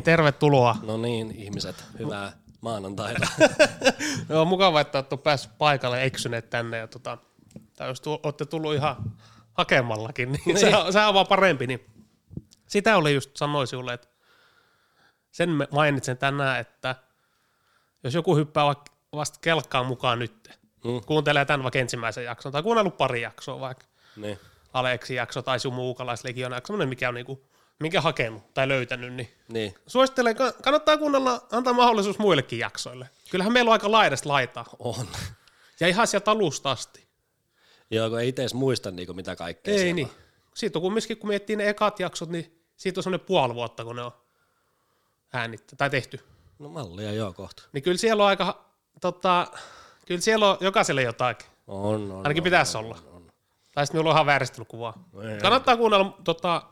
Niin, tervetuloa. No niin, ihmiset, hyvää maanantaita. Joo, mukava, että olette päässyt paikalle eksyneet tänne. Ja tota, tai jos tu- olette tullut ihan hakemallakin, niin, niin. Se, on, se on vaan parempi. Niin. Sitä oli just sanoin sinulle, että sen mainitsen tänään, että jos joku hyppää vaikka vasta kelkkaan mukaan nyt, Mm. kuuntelee tämän vaikka ensimmäisen jakson, tai kuunnellut pari jaksoa vaikka, niin. Aleksi jakso tai sun muukalaislegion jakso, mikä on niinku, minkä hakenut tai löytänyt, niin niin. suosittelen, ka- kannattaa kuunnella, antaa mahdollisuus muillekin jaksoille. Kyllähän meillä on aika laidasta laitaa. On. Ja ihan sieltä alusta asti. Joo, kun ei itse edes muista niinku, mitä kaikkea Ei siellä niin. Siitä on kumminkin, kun miettii ne ekat jaksot, niin siitä on semmoinen puoli vuotta, kun ne on äänitty tai tehty. No mallia joo kohta. Niin kyllä siellä on aika, tota, kyllä siellä on jokaiselle jotakin. On, on. Ainakin on, pitäisi on, olla. On, on. Tai sitten minulla on ihan vääristynyt kuvaa. Ei. Kannattaa kuunnella, tota,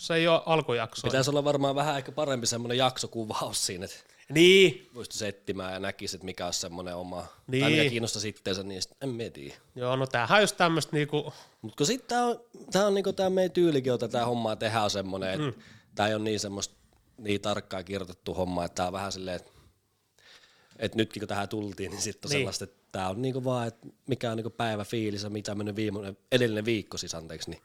se ei ole alkujakso. Pitäisi olla varmaan vähän ehkä parempi semmoinen jaksokuvaus siinä, että Niin, pystyy settimään ja näkisi, että mikä on semmoinen oma, Niin. tai mikä kiinnostaa sitteensä, niin sit en mieti. joo, no tämähän on just tämmöistä niinku, Mutta kun sitten tää on, tää on niinku tää meidän tyylikin, jota tää hommaa tehdään on semmoinen, että mm. tää ei ole niin semmoista niin tarkkaan kirjoitettu homma, että tää on vähän silleen, että et nytkin kun tähän tultiin, niin sitten on Niin. niin. sellaista, että tää on niinku vaan, että mikä on niinku päivä fiilis ja mitä mennyt viimeinen, edellinen viikko siis anteeksi, niin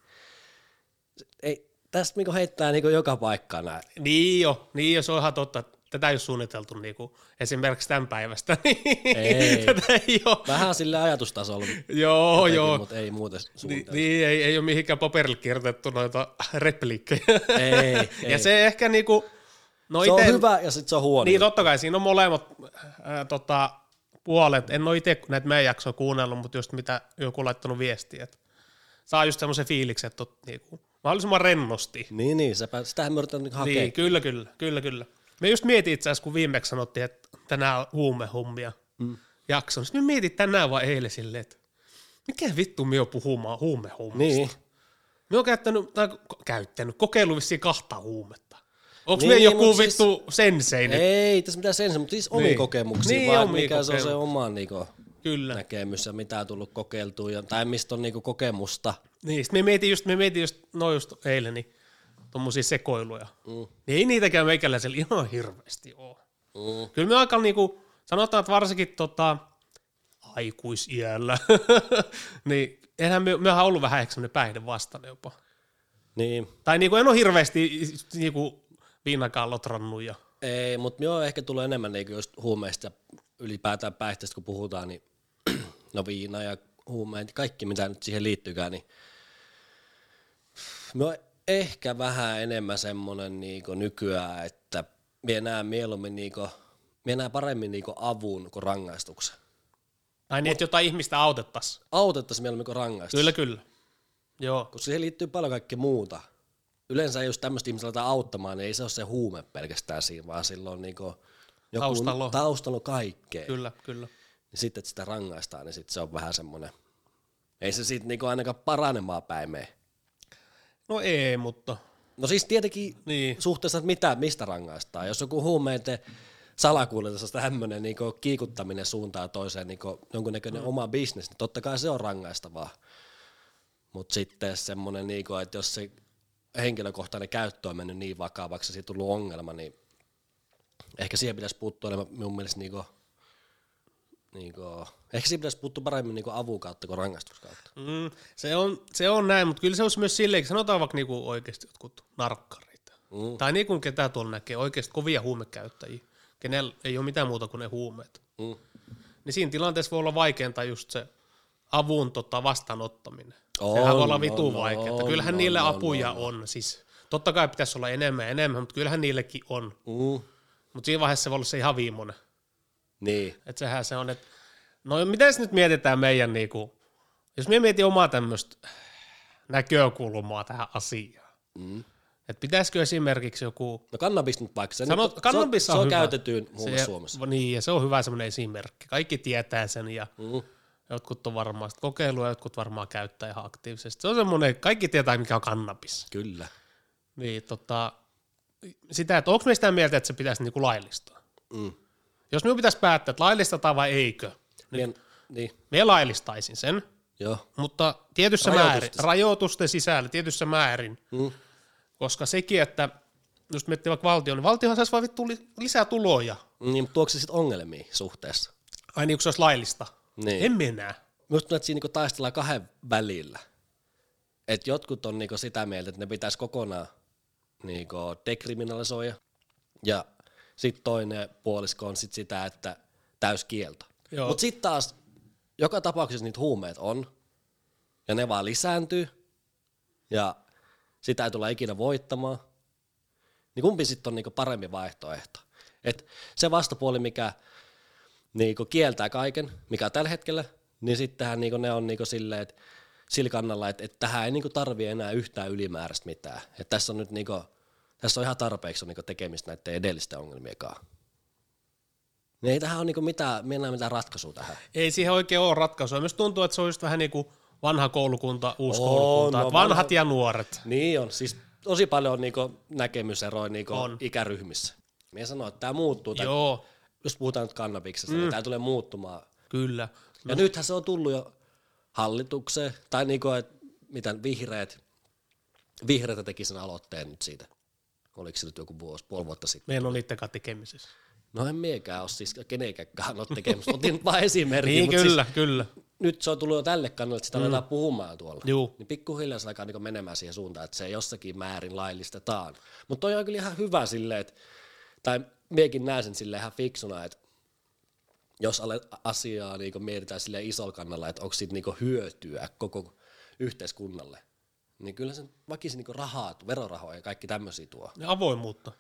ei, tästä niinku heittää niinku joka paikkaan näin. niin jo, niin jo, se on ihan totta. Tätä ei ole suunniteltu niinku, esimerkiksi tämän päivästä. niin Ei. Tätä ei ole. Vähän sillä ajatustasolla Joo, jotenkin, joo. mutta ei muuten Niin, suunniteltu. niin ei, ei ole mihinkään paperille kirjoitettu noita repliikkejä. Ei, ja ei. se ehkä niinku, no se on ite, hyvä ja sitten se on huono. Niin totta kai, siinä on molemmat ää, tota, puolet. En ole itse näitä meidän jaksoja kuunnellut, mutta just mitä joku on laittanut viestiä, että saa just semmoisen fiiliksen, että on niinku, mahdollisimman rennosti. Niin, niin, sepä, sitähän me yritetään niinku hakea. Niin, kyllä, kyllä, kyllä, kyllä. Me just mietin itse asiassa, kun viimeksi sanottiin, että tänään on huumehummia mm. jakson. Sitten me mietin tänään vai eilen silleen, että mikä vittu me on puhumaan huumehummista. Niin. Me on käyttänyt, tai käyttänyt, kokeillut vissiin kahta huumetta. Onko Niin, niin, me joku vittu siis, sensei nyt? Ei tässä mitään sen, mutta siis omia Niin. kokemuksia, Niin, omia mikä se on se oma niinku, Kyllä. näkemys ja mitä on tullut kokeiltua, ja, tai mistä on niinku kokemusta. Niin, sit me mietin just, me mietin just, no just eilen, niin tommosia sekoiluja. Mm. Niin ei niitäkään meikäläisellä ihan hirveästi oo. Mm. Kyllä me aika niinku, sanotaan, että varsinkin tota, aikuisiällä, niin eihän me, mehän on ollut vähän ehkä semmoinen päihde vastainen jopa. Niin, Tai niinku en ole hirveästi niinku viinakaan lotrannut ja ei, mutta joo, ehkä tulee enemmän niinku just huumeista ja ylipäätään päihteistä, kun puhutaan, niin no viina ja huumeet, kaikki mitä nyt siihen liittyykään, niin on ehkä vähän enemmän semmoinen niinku nykyään, että me näen mieluummin niinku, me näen paremmin niinku avun kuin rangaistuksen. tai niin, että jotain ihmistä autettaisiin. Autettaisiin mieluummin kuin rangaistus. Kyllä, kyllä. Joo. Koska siihen liittyy paljon kaikkea muuta. Yleensä jos tämmöistä ihmistä aletaan auttamaan, niin ei se ole se huume pelkästään siinä, vaan silloin niinku joku Taustalla taustalla on kaikkea. Kyllä, kyllä. Niin sitten, että sitä rangaistaan, niin sitten se on vähän semmoinen, ei se siitä niinku ainakaan paranemaan päin mene. No ei, mutta No siis tietenkin niin. suhteessa, että mitä, mistä rangaistaan. Jos joku huumeiden salakuljetus on tämmöinen niin kiikuttaminen suuntaan toiseen, niin jonkunnäköinen mm. oma bisnes, niin totta kai se on rangaistavaa. Mutta sitten semmoinen, niin kuin, että jos se henkilökohtainen käyttö on mennyt niin vakavaksi ja siitä tullut ongelma, niin ehkä siihen pitäisi puuttua enemmän minun mielestä niin kuin, niin kuin, ehkä siihen pitäisi puuttua paremmin niin avun kautta kuin rangaistus kautta. Mm, se, on, se on näin, mutta kyllä se olisi myös silleen, sanotaan vaikka niinku oikeasti jotkut narkkarit. Mm. Tai niin kuin ketä tuolla näkee, oikeasti kovia huumekäyttäjiä, kenellä ei ole mitään muuta kuin ne huumeet. Mm. Niin siinä tilanteessa voi olla vaikeinta just se avun tota, vastaanottaminen. On, Sehän voi olla on, vitu on, vaikeaa. Kyllähän on, niille on, apuja on, on, Siis, totta kai pitäisi olla enemmän ja enemmän, mutta kyllähän niillekin on. Mm. Mutta siinä vaiheessa se voi olla se ihan viimeinen. Niin. Että sehän se on, että no miten nyt mietitään meidän niinku, jos me mietin omaa tämmöistä näkökulmaa tähän asiaan, Mm. että pitäisikö esimerkiksi joku, No kannabis nyt vaikka, se, Sanot, nyt, kannabis se on, on, se on hyvä. käytetyin huume se, Suomessa. Niin, ja se on hyvä semmoinen esimerkki. Kaikki tietää sen ja Mm. jotkut on varmaan sitä kokeillut ja jotkut varmaan käyttää ihan aktiivisesti. Se on semmoinen, kaikki tietää mikä on kannabis. Kyllä. Niin tota, sitä, että onko me sitä mieltä, että se pitäisi niinku laillistaa. Mm. Jos minun pitäisi päättää, että laillistetaan vai eikö, Mien, niin, minä laillistaisin sen, joo. mutta tietyssä Rajoitusten määrin, rajoitusten sisällä, tietyssä määrin, Mm. koska sekin, että jos miettii vaikka valtio, niin valtiohan saisi vaan vittu li- lisää tuloja. Niin, mutta tuoko se sitten ongelmia suhteessa? Ai niin, kun se olisi laillista. Niin. En minä. Minusta tuntuu, että siinä niinku taistellaan kahden välillä. Et jotkut on niinku sitä mieltä, että ne pitäisi kokonaan niinku dekriminalisoida. Ja sitten toinen puolisko on sit sitä, että täyskielto. Mutta sitten taas joka tapauksessa niitä huumeet on. Ja ne vaan lisääntyy. Ja sitä ei tulla ikinä voittamaan. Niin kumpi sitten on niinku parempi vaihtoehto? Et se vastapuoli, mikä niinku kieltää kaiken, mikä tällä hetkellä, niin sittenhän niinku ne on niinku silleen, että sillä kannalla, että, että tähän ei niinku tarvi enää yhtään ylimääräistä mitään. Et tässä on nyt niinku, tässä on ihan tarpeeksi on niinku tekemistä näiden edellisten ongelmien kanssa. Niin ei tähän ole niinku mitään, mennään mitään ratkaisua tähän. Ei siihen oikein ole ratkaisua. Myös tuntuu, että se on just vähän niin kuin vanha koulukunta, uusi On, koulukunta. no vanhat vanha- ja nuoret. Niin on, siis tosi paljon on niinku näkemyseroja niinku On. ikäryhmissä. Minä sanoin, että tämä muuttuu, tää, Joo, jos puhutaan nyt kannabiksesta, mm. niin tämä tulee muuttumaan. kyllä. Ja nythän se on tullut jo hallitukseen, tai niinku, että mitä vihreät, vihreät teki sen aloitteen nyt siitä. Oliko se nyt joku vuosi, puoli vuotta sitten? Meillä on niiden kanssa tekemisissä. No en miekään ole siis kenenkään ole tekemistä. Otin nyt vaan esimerkin, Niin, kyllä, siis kyllä. nyt se on tullut jo tälle kannalle, että sitä aletaan puhumaan tuolla. Juu. Niin pikkuhiljaa se alkaa niinku menemään siihen suuntaan, että se jossakin määrin laillistetaan. Mutta toi on kyllä ihan hyvä silleen, että, tai miekin näen sen silleen ihan fiksuna, että jos asiaa niinku mietitään sille isolla kannalla, että onko siitä niinku hyötyä koko yhteiskunnalle, niin kyllä sen väkisin niinku rahaa, verorahoja ja kaikki tämmöisiä tuo. Ja avoimuutta.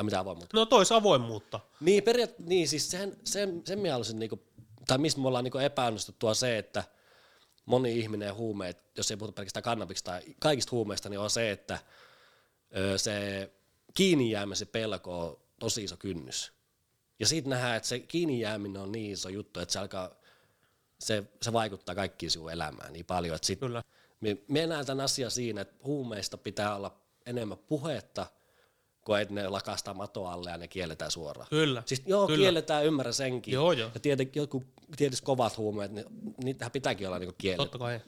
Ai mitä avoimuutta? No tois avoimuutta. Niin, periaat, niin siis sen, sen, sen minä haluaisin, niinku, tai mistä me ollaan niinku epäonnistuttu on se, että moni ihminen ja huumeet, jos ei puhuta pelkästään kannabista tai kaikista huumeista, niin on se, että ö, se kiinni jäämisen pelko on tosi iso kynnys. Ja siitä nähdään, että se kiinni jääminen on niin iso juttu, että se alkaa, se, se vaikuttaa kaikkiin sinun elämään niin paljon, että sit, Kyllä. me, me näen tämän asian siinä, että huumeista pitää olla enemmän puhetta, että ne lakastaa mato alle ja ne kielletään suoraan. Kyllä. Siis joo, Kyllä. kielletään, ymmärrän senkin. Joo, joo. Ja tietenkin jotkut tietysti kovat huumeet, niin niitähän pitääkin olla niinku kielletty. Totta kai.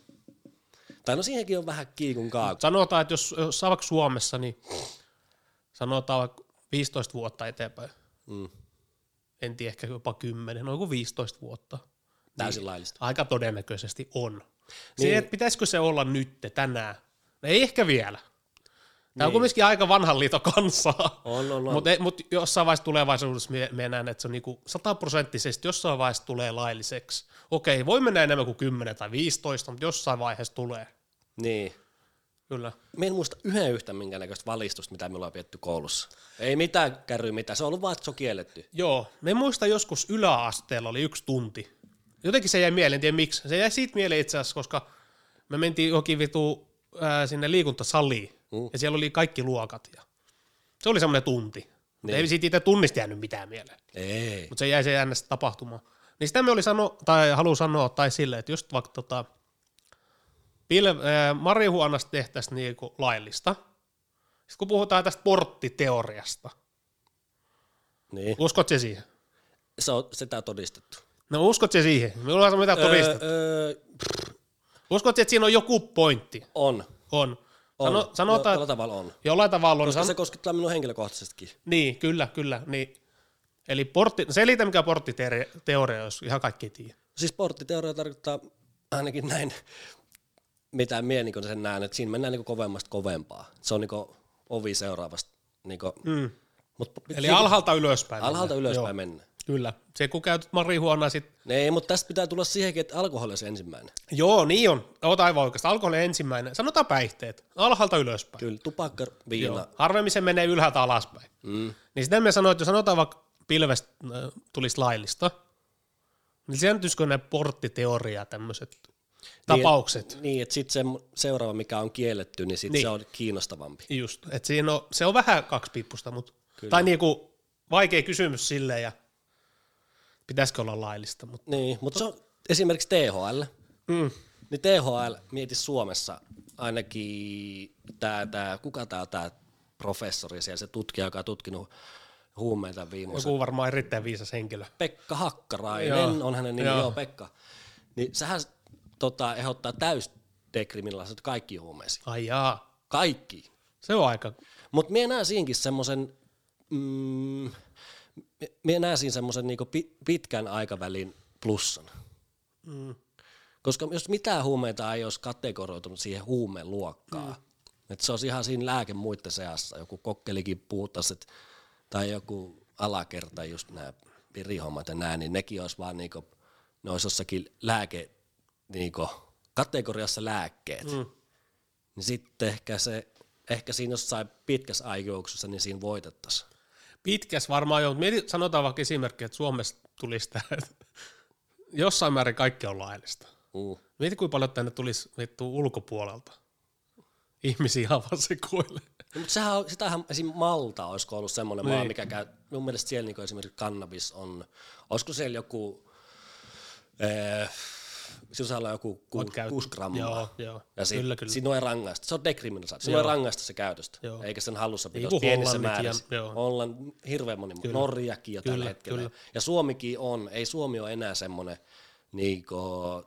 Tai no siihenkin on vähän kiikun kaa. Sanotaan, että jos, jos vaikka Suomessa, niin sanotaan vaikka 15 vuotta eteenpäin. Mm. En tiedä, ehkä jopa 10, noin kuin 15 vuotta. Täysin laillista. Aika todennäköisesti on. Niin. Se, että pitäisikö se olla nyt, tänään? No ei ehkä vielä. Tämä on Niin. kumminkin aika vanhan liiton kansaa. On, on, on. Mutta mut jossain vaiheessa tulevaisuudessa me, me näen, että se on niinku sataprosenttisesti jossain vaiheessa tulee lailliseksi. Okei, voi mennä enemmän kuin 10 tai 15, mutta jossain vaiheessa tulee. Niin. Kyllä. Me en muista yhden yhtä minkä näköistä valistusta, mitä me ollaan pietty koulussa. Ei mitään kärry mitään, se on ollut vaan, että se on kielletty. Joo, me muista joskus yläasteella oli yksi tunti. Jotenkin se jäi mieleen, en tiedä miksi. Se jäi siitä mieleen itse asiassa, koska me mentiin johonkin vitu ää, sinne liikuntasaliin, Mm. ja siellä oli kaikki luokat. Ja se oli semmoinen tunti. Niin. Ei siitä itse tunnista jäänyt mitään mieleen, Ei. mutta se jäi se jännästä tapahtumaan. Niin sitä me oli sano, tai haluan sanoa, tai silleen, että just vaikka tota, pil, ää, marihuonasta tehtäisiin niinku laillista, sitten kun puhutaan tästä porttiteoriasta, Niin. uskot se siihen? Se on sitä todistettu. No uskot se siihen? Minulla on mitään todistettu. Öö, öö, Uskot, että siinä on joku pointti? on. On. On. Sano, sanotaan, no, että tavalla on. jollain tavalla on. Koska San... se koskettaa minua henkilökohtaisestikin. Niin, kyllä, kyllä. Niin. Eli portti, selitä mikä porttiteoria, jos ihan kaikki tiedä. Siis porttiteoria tarkoittaa ainakin näin, mitä minä niin sen näen, että siinä mennään niin kovemmasta kovempaa. Se on niin ovi seuraavasta. Niin kuin, Mm. mut, Eli alhaalta ylöspäin. alhaalta mennään. ylöspäin mennään. Kyllä. Se kun käytät marihuonaa sit... Ei, mutta tästä pitää tulla siihenkin, että alkoholi on se ensimmäinen. Joo, niin on. Oot aivan oikeasta. Alkoholi ensimmäinen. Sanotaan päihteet. Alhaalta ylöspäin. Kyllä, tupakka, viina. Joo. Harvemmin se menee ylhäältä alaspäin. Mm. Niin sitä me sanoin, että jos sanotaan vaikka pilvestä äh, tulisi laillista, niin sisältyisikö ne porttiteoria tämmöiset tapaukset? Niin, niin että sitten se seuraava, mikä on kielletty, niin sitten Niin. se on kiinnostavampi. Just, että siinä on, se on vähän kaksipiippusta, mutta, tai niinku vaikea kysymys silleen ja pitäisikö olla laillista, mutta Niin, mutta se on esimerkiksi THL. mm, Niin THL mieti Suomessa ainakin tää, tää, kuka tää on tää professori siellä, se tutkija, joka on tutkinut huumeita viimeisen. joku varmaan erittäin viisas henkilö. Pekka Hakkarainen Joo. on hänen nimi, Joo. joo, Pekka. Niin sehän tota, ehdottaa täys dekriminalisoida kaikki huumeisiin. Ai jaa. Kaikki. Se on aika, Mutta minä näen siinkin semmoisen, mm, minä näen siinä semmoisen niinku pi, pitkän aikavälin plussan. mm, Koska jos mitään huumeita ei olisi kategoroitunut siihen huumeluokkaan, mm. että se olisi ihan siinä lääke muiden seassa, joku kokkelikin puhuttaisi, että, tai joku alakerta, just nämä pirihommat ja nämä, niin nekin olisi vaan niinku, ne olisi jossakin lääke, niinku, kategoriassa lääkkeet. Mm. Niin sitten ehkä se, ehkä siinä jossain pitkässä aikajuoksussa, niin siinä voitettaisiin. Pitkäs varmaan jo, mieti, sanotaan vaikka esimerkki, että Suomessa tulisi tämä, että jossain määrin kaikki on laillista. Mm. Mieti, kuinka paljon tänne tulisi vittu ulkopuolelta ihmisiä aivan sekoille. No, mutta sehän on, sitähän esim. Malta olisiko ollut semmoinen maa, Niin. mikä käy, mun mielestä siellä niin esimerkiksi kannabis on, olisiko siellä joku, ee, siinä saa olla joku ku. 6 grammaa. Joo, joo. Ja si, Kyllä, kyllä. Siinä ei rangaista. Se on dekriminalisoitu. Siinä Joo. ei rangaista se käytöstä, Joo. eikä sen hallussa pitäisi kuin pienissä ja- määrissä. joo. Ollaan hirveän moni, Kyllä. Norjakin jo tällä Kyllä, hetkellä. kyllä. Ja Suomikin on, ei Suomi ole enää semmoinen niinku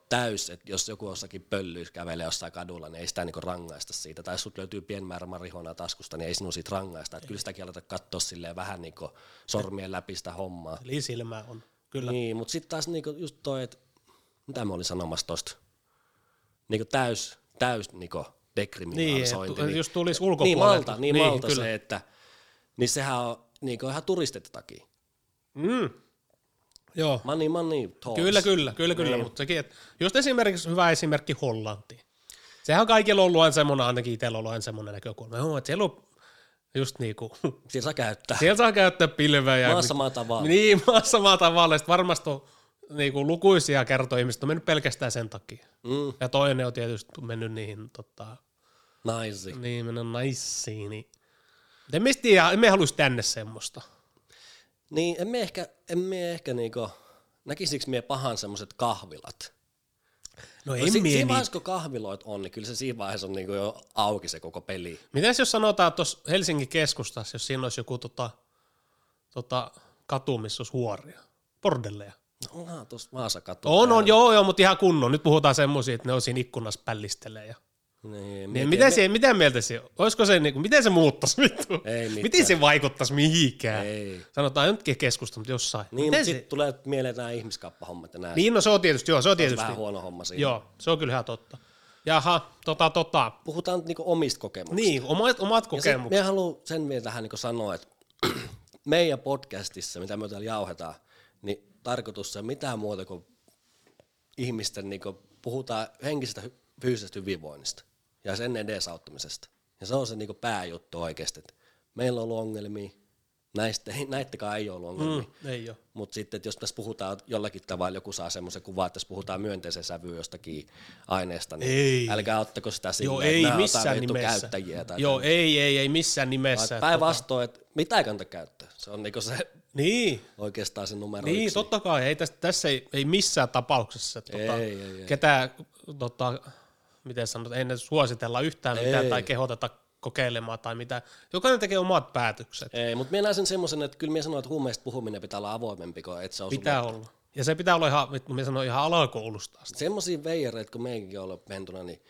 täys, että jos joku jossakin pöllyys kävelee jossain kadulla, niin ei sitä niinku rangaista siitä. Tai jos sut löytyy pieni määrä marihuonaa taskusta, niin ei sinun siitä rangaista. Kyllä sitäkin aletaan katsoa silleen vähän niinku sormien läpi sitä hommaa. Eli silmää on. Kyllä. Niin, mutta sitten taas niinku just toi, että mitä mä olin sanomassa tosta, niinku täys, täys niinku dekriminalisointi. Niin, et just tulisi Niin ulkopuolelta. Malta, niin, Niin, Malta kyllä. se, että niin sehän on niinku ihan turistet takia. Mm. Joo. Money, money, talks. Kyllä, kyllä, kyllä, kyllä, Niin. mutta sekin, että just esimerkiksi hyvä esimerkki Hollanti. Sehän on kaikilla ollut aina semmoinen, ainakin itsellä ollut aina semmoinen näkökulma. Joo, että siellä on just niinku, Siellä saa käyttää. siellä saa käyttää pilveä. Maassa maa tavalla. Niin, maassa maa tavalla. Sitten varmasti on niinku, lukuisia kertoja ihmiset on mennyt pelkästään sen takia. Mm, Ja toinen on tietysti mennyt niihin, tota, naisi. niin mennyt naisiin. Niin. En mistä tiedä, emme haluaisi tänne semmoista. Niin, emme ehkä, emme ehkä niinku, näkisikö mie pahan semmoiset kahvilat? No No, en si- siinä niin. vaiheessa, kun kahviloit on, niin kyllä se siinä vaiheessa on niinku jo auki se koko peli. Mitäs jos sanotaan tuossa Helsingin keskustassa, jos siinä olisi joku tota, tota, katu, missä olisi huoria, bordelleja. No, onhan tuossa maassa katu. On, on, joo, joo, mutta ihan kunnon. Nyt puhutaan semmoisia, että ne on siinä ikkunassa pällistelee. Ja... Niin, Niin, mitä, se, mitä mieltä se? Olisiko se, niinku, miten se muuttaisi vittu? Ei mitään. Miten se vaikuttaisi mihinkään? Ei. Sanotaan nytkin keskusta, mutta jossain. Niin, miten mutta se... sitten tulee mieleen nämä ihmiskauppahommat ja nämä. niin, no se on tietysti, joo, se on se on tietysti. vähän huono homma siinä. Joo, se on kyllä ihan totta. Jaha, tota, tota. Puhutaan nyt niinku omista kokemuksista. Niin, omat, omat Ja kokemukset. minä haluan sen vielä tähän niinku sanoa, että meidän podcastissa, mitä me täällä jauhetaan, niin tarkoitus on mitään muuta kuin ihmisten, niinku, puhutaan henkisestä fyysisestä hyvinvoinnista ja sen edesauttamisesta. Ja se on se niinku pääjuttu oikeasti, että meillä on ollut ongelmia, näistä, näittäkään ei ole ollut ongelmia. Mm, ei ole. Mutta sitten, että jos tässä puhutaan jollakin tavalla, joku saa semmoisen kuvan, että tässä puhutaan myönteisen sävyyn jostakin aineesta, niin Ei. älkää ottako sitä silleen, Joo, että ei on missään nimessä. käyttäjiä. Tai Joo, ei, ei, ei missään nimessä. Että Päinvastoin, että mitä ei kannata käyttää. Se on niinku se Tota, niin, oikeastaan se numero niin yksi. totta kai. Ei, tässä, tässä ei, ei missään tapauksessa tota, Ei, ei, ei. ketään, tota, miten sanot, ei ne suositella yhtään mitään Ei. tai kehoteta kokeilemaan tai mitä. Jokainen tekee omat päätökset. Ei, mutta minä näen sen semmoisen, että kyllä minä sanon, että huumeista puhuminen pitää olla avoimempi, kuin että se on Pitää olla. Ja se pitää olla ihan, minä sanoin, ihan alakoulusta asti. Semmoisia veijareita, kun meidänkin on ollut mentuna, niin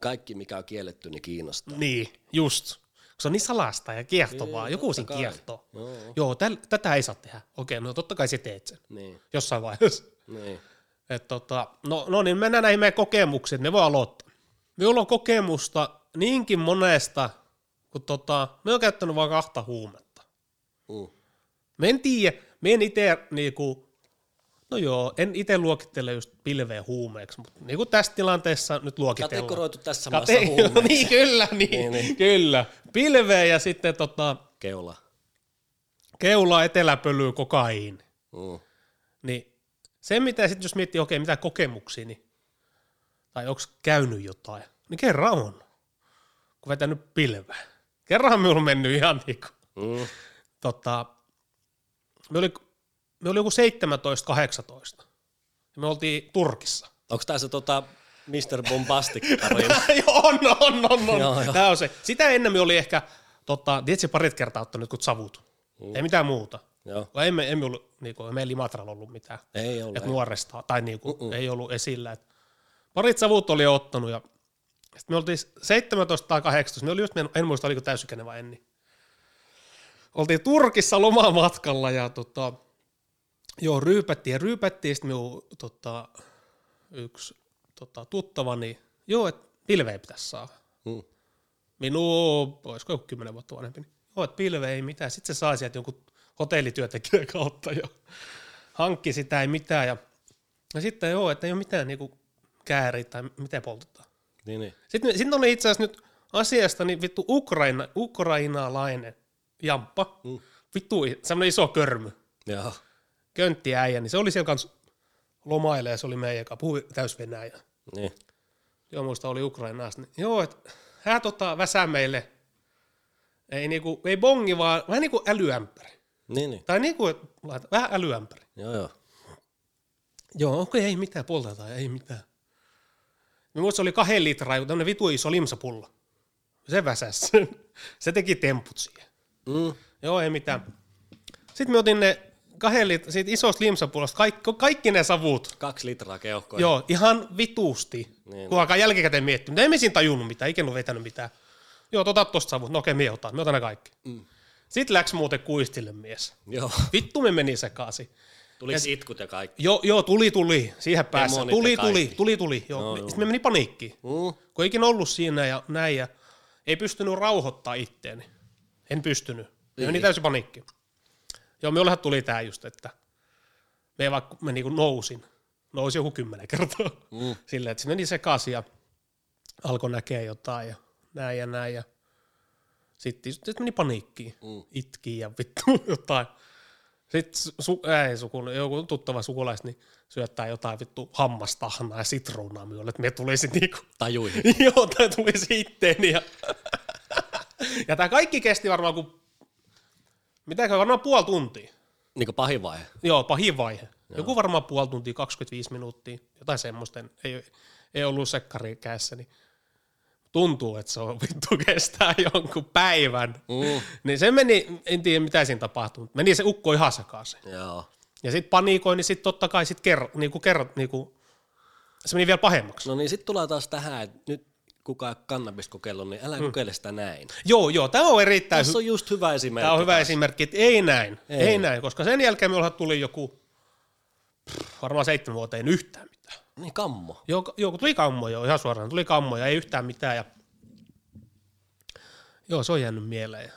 kaikki mikä on kielletty, niin kiinnostaa. Niin, just. Se on niin salasta ja kiehtovaa. Niin, Joku siinä kiehtoo. Joo. Joo, täl, tätä ei saa tehdä. Okei, no totta kai sä teet sen. Niin, Jossain vaiheessa. niin. Et tota, no, no niin, mennään näihin meidän kokemuksiin. Ne voi aloittaa. Minulla on kokemusta niinkin monesta, kun tota, me on käyttänyt vain kahta huumetta. Mm. Mä en tiedä, mä en itse niinku, no joo, en itse luokittele just pilveä huumeeksi, mutta niinku tässä tilanteessa nyt luokitellaan. Kategoroitu tässä maassa Kate- huumeeksi. niin, kyllä, niin, Niin, niin. kyllä. Pilveä ja sitten tota, Keula. keula, eteläpölyä, kokaiin. Mm. Niin se, mitä sitten jos miettii, okei, mitä kokemuksia, niin, tai onko käynyt jotain, niin kerran on, kun vetänyt pilveä. Kerran minulla on mennyt ihan niin kuin, Mm. tota, me oli, me oli joku 17-18. Ja me oltiin Turkissa. Onko tämä se tota Mr. Bombastic tarina? on, on, on, on. Joo, joo. Tämä on se. Sitä ennen me oli ehkä, tota, tiedätkö, parit kertaa ottanut jotkut savut. Mm. Ei mitään muuta. Joo. Ei me, ei me, ollut, niinku, ei meillä Limatralla ollut mitään. Ei ollut. Et nuoresta, tai niinku, ei ollut esillä. Et parit savut oli ottanut ja Sitten me oltiin 17 tai 18, me oli just, en muista oliko täysikäinen vai en, niin oltiin Turkissa lomamatkalla ja tota, joo, ryypättiin ja ryypättiin, sitten minun tota, yksi tota, tuttavani, joo, että pilveä pitäisi saada. Mm. Minun, olisiko joku kymmenen vuotta vanhempi, niin joo, että pilve ei mitään. Sitten se sai sieltä jonkun hotellityöntekijän kautta jo. Hankki sitä, ei mitään. Ja, ja sitten joo, että ei ole mitään niinku kääriä tai miten poltetaan. Niin, niin. Sitten, sitten oli itse asiassa nyt asiasta niin vittu Ukraina, ukrainalainen jamppa. Mm. Vittu semmoinen iso körmy. Joo. Köntti äijä, niin se oli siellä kanssa lomaille ja se oli meidän, joka puhui täys Venäjä. Niin. Joo, muista oli Ukrainasta. Niin, joo, että hän tota väsää meille, ei, niinku, ei bongi, vaan vähän niin kuin älyämpäri. Niin, niin. Tai niin kuin, laita, vähän älyämpäri. Joo, joo. Joo, okei, okay, ei mitään, poltetaan, ei mitään. Mä muistan, se oli kahden litraa, tämmöinen vitu iso limsapulla. Se väsäs sen. Se teki temput siihen. Mm. Joo, ei mitään. Sitten me otin ne kahden lit- siitä isosta limsapullasta, kaikki, kaikki ne savut. Kaksi litraa keuhkoja. Joo, ihan vituusti. Niin, kun alkaa jälkikäteen miettiä, mutta emme siinä tajunnut mitään, ikinä ole vetänyt mitään. Joo, tota tosta savut. No okei, otan, me otan ne kaikki. Mm. Sitten läks muuten kuistille mies. Joo. Vittu me meni sekaisin. Tuliko itkut ja kaikki? Joo, joo, tuli, tuli, siihen päässä. Ja Tuli, tuli, kaikki. tuli, tuli. Joo. No, joo. Sitten me meni paniikkiin. Mm. Kun ei ikinä ollut siinä ja näin ja ei pystynyt rauhoittaa itteeni. En pystynyt. Me meni Niin. täysin paniikki. Joo, minullehan tuli tää just, että me vaikka mä niinku nousin, nousin joku kymmenen kertaa. Mm. Silleen, että se meni sekaisin ja alkoi näkeä jotain ja näin ja näin ja sitten sit meni paniikkiin. Mm. Itki ja vittu jotain. Sitten su, ei, suku, joku tuttava sukulais, niin syöttää jotain vittu hammastahnaa ja sitruunaa minulle, että me tulisi niinku, Tajuihin. joo, tai tulisi itteeni. Ja, ja tämä kaikki kesti varmaan kuin, mitäkö, varmaan puoli tuntia. Niinku pahin vaihe. Joo, pahin vaihe. Joku varmaan puoli tuntia, 25 minuuttia, jotain semmoista, ei, ei ollut sekkari kädessä, niin tuntuu, että se on vittu kestää jonkun päivän. Mm. Niin se meni, en tiedä mitä siinä tapahtui, mutta meni se ukko ihan sekaisin. Joo. Ja sitten panikoin, niin sitten totta kai sit kerro, niinku kerro, niinku, se meni vielä pahemmaksi. No niin, sitten tulee taas tähän, että nyt kuka ei kannabis kokeillut, niin älä mm. kokeile sitä näin. Joo, joo, tämä on erittäin Tässä on just hyvä esimerkki. Tämä on hyvä taas. esimerkki, että ei näin, ei, Ei. näin, koska sen jälkeen minulla tuli joku, pff, varmaan seitsemän vuotta, ei yhtään mitään. Niin kammo. Joo, joo kun tuli kammoja, ihan suoraan, tuli kammoja, ei yhtään mitään. Ja... Joo, se on jäänyt mieleen.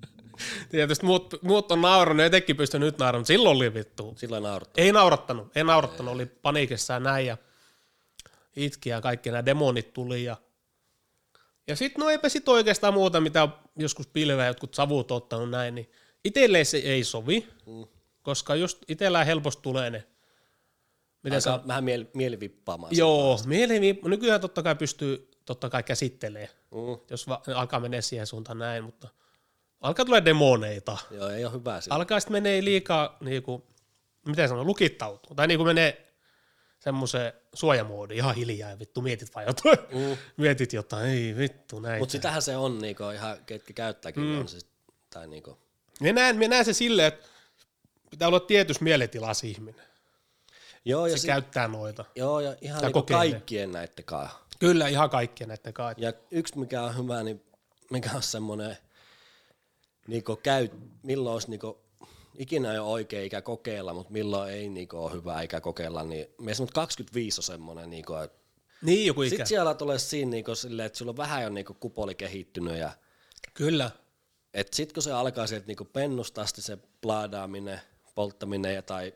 Tietysti muut, muut on naurannut, etenkin pysty nyt nauramaan, silloin oli vittu. Silloin naurattu. Ei naurattanut, ei naurattanut, oli paniikissa ja näin ja itki ja kaikki nämä demonit tuli ja ja sitten no eipä sit oikeastaan muuta, mitä joskus pilveä jotkut savut ottanut näin, niin itselleen se ei sovi, Mm. koska just itsellään helposti tulee ne, miten se Alkaa vähän mieli, mielivippaamaan. Joo, mieli, nykyään totta kai pystyy totta kai käsittelee, Mm. jos va- alkaa mennä siihen suuntaan näin, mutta alkaa tulee demoneita. Joo, ei ole hyvä. Alkaa sitten menee liikaa, niinku, miten sanoo, lukittautuu. Tai niinku menee semmoiseen suojamoodiin ihan hiljaa ja vittu mietit vaan jotain. Mm. mietit jotain, ei vittu näin. Mutta sitähän se on, niinku, ihan ketkä käyttääkin, mm. on siis, tai niinku. Minä näen, minä näen se silleen, että pitää olla tietyssä mielitilassa ihminen. Joo, ja, Se sit, käyttää noita. joo, ja ihan niinku kaikkien näitten kanssa. Kyllä, ihan kaikkien näiden kanssa. Ja yksi mikä on hyvä, niin mikä on semmoinen, niinku käy, milloin olisi niinku, ikinä ei ole oikea ikä kokeilla, mutta milloin ei niinku ole hyvä ikä kokeilla, niin mielestäni 25 on semmoinen, niinku, että Niin, joku ikä. sitten siellä tulee siinä niinku silleen, että sulla on vähän jo niinku kupoli kehittynyt ja Kyllä. että sitten kun se alkaa sieltä niinku pennusta asti se plaadaaminen, polttaminen ja tai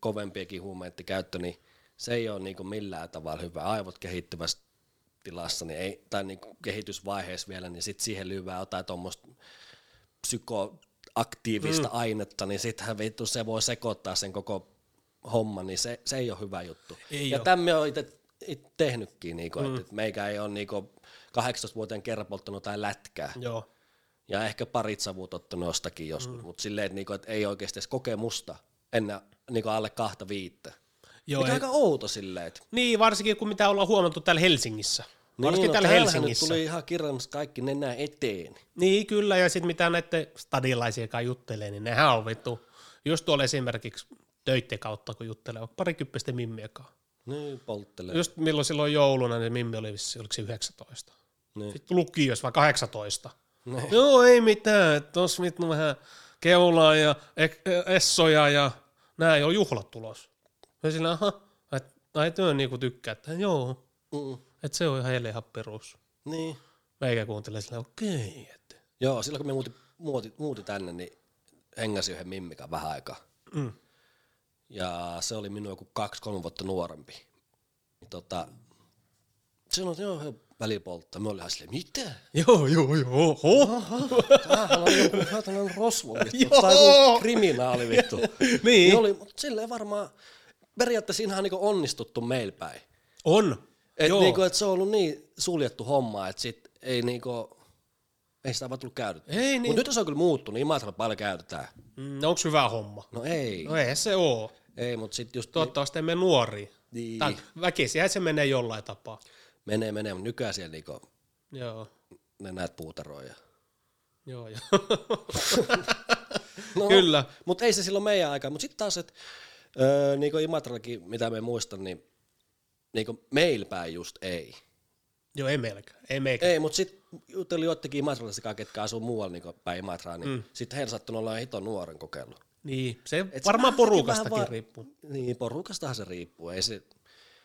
kovempiakin huumeiden käyttö, niin se ei ole niinku millään tavalla hyvä. Aivot kehittyvässä tilassa niin ei, tai niinku kehitysvaiheessa vielä, niin sitten siihen lyvää jotain tuommoista psykoaktiivista mm. ainetta, niin sittenhän vittu se voi sekoittaa sen koko homma, niin se, se ei ole hyvä juttu. Ei ja tämä on itse it tehnytkin, niinku, mm. että meikä ei ole niinku 18-vuotiaan kerran polttanut tai lätkää. Joo. Ja ehkä parit savut ottanut jostakin joskus, mm. mutta silleen, että, niinku, että ei oikeasti edes kokemusta ennen niinku alle kahta viittä. Joo, Mikä ei, aika outo silleen, että Niin, varsinkin kun mitä ollaan huomattu täällä Helsingissä. Niin, Varsinkin no, täällä Helsingissä. Tuli ihan kirjallisesti kaikki nenä eteen. Niin, kyllä, ja sitten mitä näiden stadilaisia kai juttelee, niin nehän on vittu, just tuolla esimerkiksi töitten kautta, kun juttelee, on parikymppisten mimmiekaan. Niin, polttelee. Just milloin silloin jouluna, niin Mimmi oli vissi, oliko se 19. Niin. Sitten lukios vai 18. Niin. Joo, ei mitään, tossa vittu vähän keulaa ja ek- essoja ja näin, on juhlat tulos. Ja sillä, aha, että ai työ niinku tykkää, että joo, Mm. Että se on ihan heille ihan perus. Niin. Meikä kuuntelee sillä, okei, okay, että Joo, silloin kun me muuti, muuti, muuti tänne, niin hengäsi yhden mimmikan vähän aikaa. Mm. Ja se oli minua joku kaksi-kolme vuotta nuorempi. Niin Tota, se sanoi, että joo, he välillä polttaa. Me ollaan silleen, mitä? joo, joo, joo, ho. Tämähän on joku tällainen rosvo vittu. Tai joku kriminaali vittu. Niin. niin oli, mutta silleen varmaan, periaatteessa siinähän on niinku onnistuttu meillä päin. On. Et Joo. niinku, et se on ollut niin suljettu homma, että sit ei niinku, ei sitä vaan tullut käytetty. Ei niin. Mutta nyt se on kyllä muuttunut, Imatralla paljon käytetään. Mm, onko hyvä homma? No ei, No ei se oo. ei, mutta sitten just Toivottavasti emme nuoria. Niin. Tai väkisiä se menee jollain tapaa. menee, menee, mutta nykyään siellä niinku, Joo. ne näet puuteroja. Joo, joo. No, Kyllä. Mutta ei se silloin meidän aikaa. Mutta sitten taas, että öö, niinku Imatrallakin, mitä me muistan, niin niinku meillä päin just ei. joo, ei meilläkään. Ei meikään. Ei, mutta sitten juttelin jotenkin imatralaisikaan, ketkä asuu muualla niinku päin Imatraa, niin mm. sitten heillä saattanut olla hito nuoren kokeilu. Niin, se Et se varmaan vähän- porukastakin vaan- riippuu. Niin, porukastahan se riippuu. Ei se,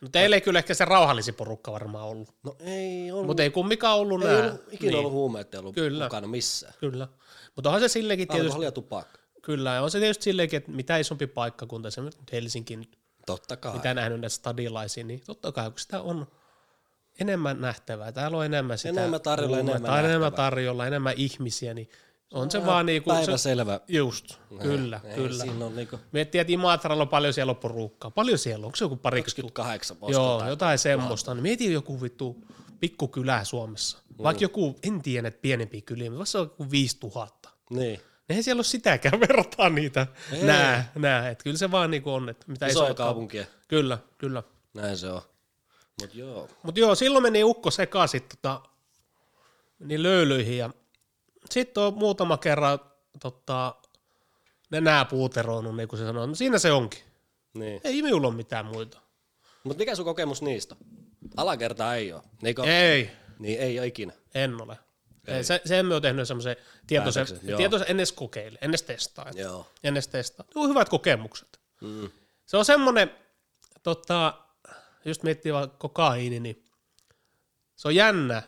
No teillä ei kyllä ehkä se rauhallisin porukka varmaan ollut. no ei ollut, Mutta ei kummikaan ollut ei nää. ollut ikinä niin, ollut huumeet, ei ollut Kyllä. mukana missään. Kyllä. Mutta onhan se sillekin tietysti, Alkoholi ja tupakka. kyllä, ja on se tietysti silleenkin, että mitä isompi paikkakunta, se nyt Helsinki, nyt, Totta kai. mitä nähnyt näitä stadilaisia, niin totta kai, kun sitä on enemmän nähtävää, täällä on enemmän sitä. Enemmän tarjolla, huumeita, enemmän tai enemmän tarjolla, enemmän ihmisiä, niin on se Ihan vaan niinku, Päivä se, selvä. just, kyllä, ei, kyllä. Siinä on niinku Miettii, että Imatralla on paljon siellä on porukkaa. Paljon siellä on, onko se joku pariksi 28 Joo, poskota. jotain semmoista. Niin mieti joku vittu pikkukylä Suomessa. Mm. Vaikka joku, en tiedä, että pienempiä kyliä, mutta vaikka se on joku 5000. Niin. Eihän siellä ole sitäkään vertaa niitä. Ei. Nää, nää. Että kyllä se vaan niinku on, että mitä Isoja kaupunkia. Kyllä, kyllä. Näin se on. Mut joo. Mutta joo, silloin meni ukko sekaisin tota, niin löylyihin ja sitten on muutama kerran tota, ne nää puuteroinut, niin kuin se sanoo. No siinä se onkin. Niin. Ei minulla ole mitään muita. Mut mikä sun kokemus niistä on? Alakertaa ei oo. Niinku, Ei, Niin ei oo ikinä. en ole. Ei. Se, sen me on tehnyt semmoisen tietoisen, tietoisen, en edes kokeile, en edes testaa. Joo. En edes testaa. Joo, hyvät kokemukset. Mm. Se on semmoinen, tota, just miettii vaikka kokaiini, niin se on jännä,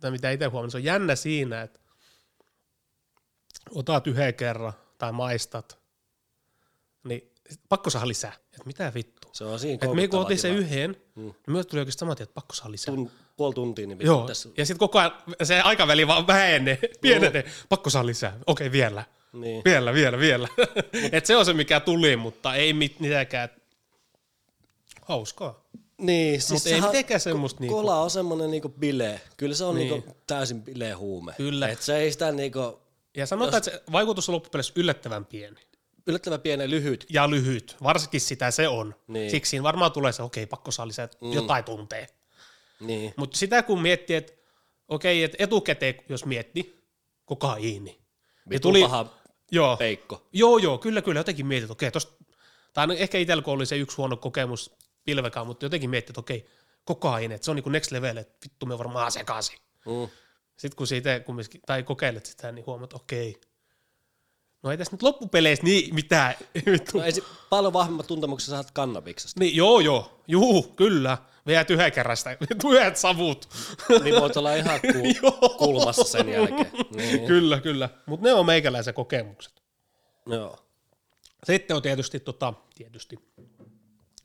tai mitä itse huomannut, se on jännä siinä, että otat yhden kerran tai maistat, niin pakko saada lisää. Että mitä vittua. Se on siinä Että me kun otin sen yhden, mm. niin myös tuli oikeasti saman tien, että pakko saada lisää. Tun, puoli tuntia, niin Joo, tässä. ja sitten koko ajan se aikaväli vaan vähenee, pienenee, pakko saada lisää. Okei, vielä, Niin. vielä, vielä, vielä. Et se on se, mikä tuli, mutta ei mit- mitäänkään hauskaa. Niin, siis Mutta ei mitenkään semmoista niinku, Kola on semmonen niinku bile. Kyllä se on Niin. niinku täysin bile huume. Kyllä. Et se ei sitä niinku ja sanotaan, että se vaikutus on loppupeleissä yllättävän pieni. Yllättävän pienen lyhyt. Ja lyhyt, varsinkin sitä se on. Niin. Siksi siinä varmaan tulee se, okei, pakko saa lisää mm. jotain tuntee. Niin. Mutta sitä kun miettii, että okei, että etukäteen jos mietti, kokaiini. Vitu tuli- paha Joo, peikko. Joo, joo, kyllä, kyllä. Jotenkin mietit, että okei, tosta, tai no ehkä itsellä kun oli se yksi huono kokemus pilvekaan, mutta jotenkin mietit, että okei, kokaiini, että se on niin kuin next level, että vittu me varmaan sekaisin. Mm. Sitten kun siitä kumminkin, tai kokeilet sitä, niin huomaat, että okei, no ei tässä nyt loppupeleissä niin mitään. No ei se, paljon vahvemmat tuntemukset saat kannabiksesta. Niin, joo, joo, juu, kyllä. Veät yhden kerran sitä, yhdet savut. niin voit olla ihan kulmassa sen jälkeen. Niin. kyllä, kyllä. Mutta ne on meikäläisen kokemukset. Joo. Sitten on tietysti, tota, tietysti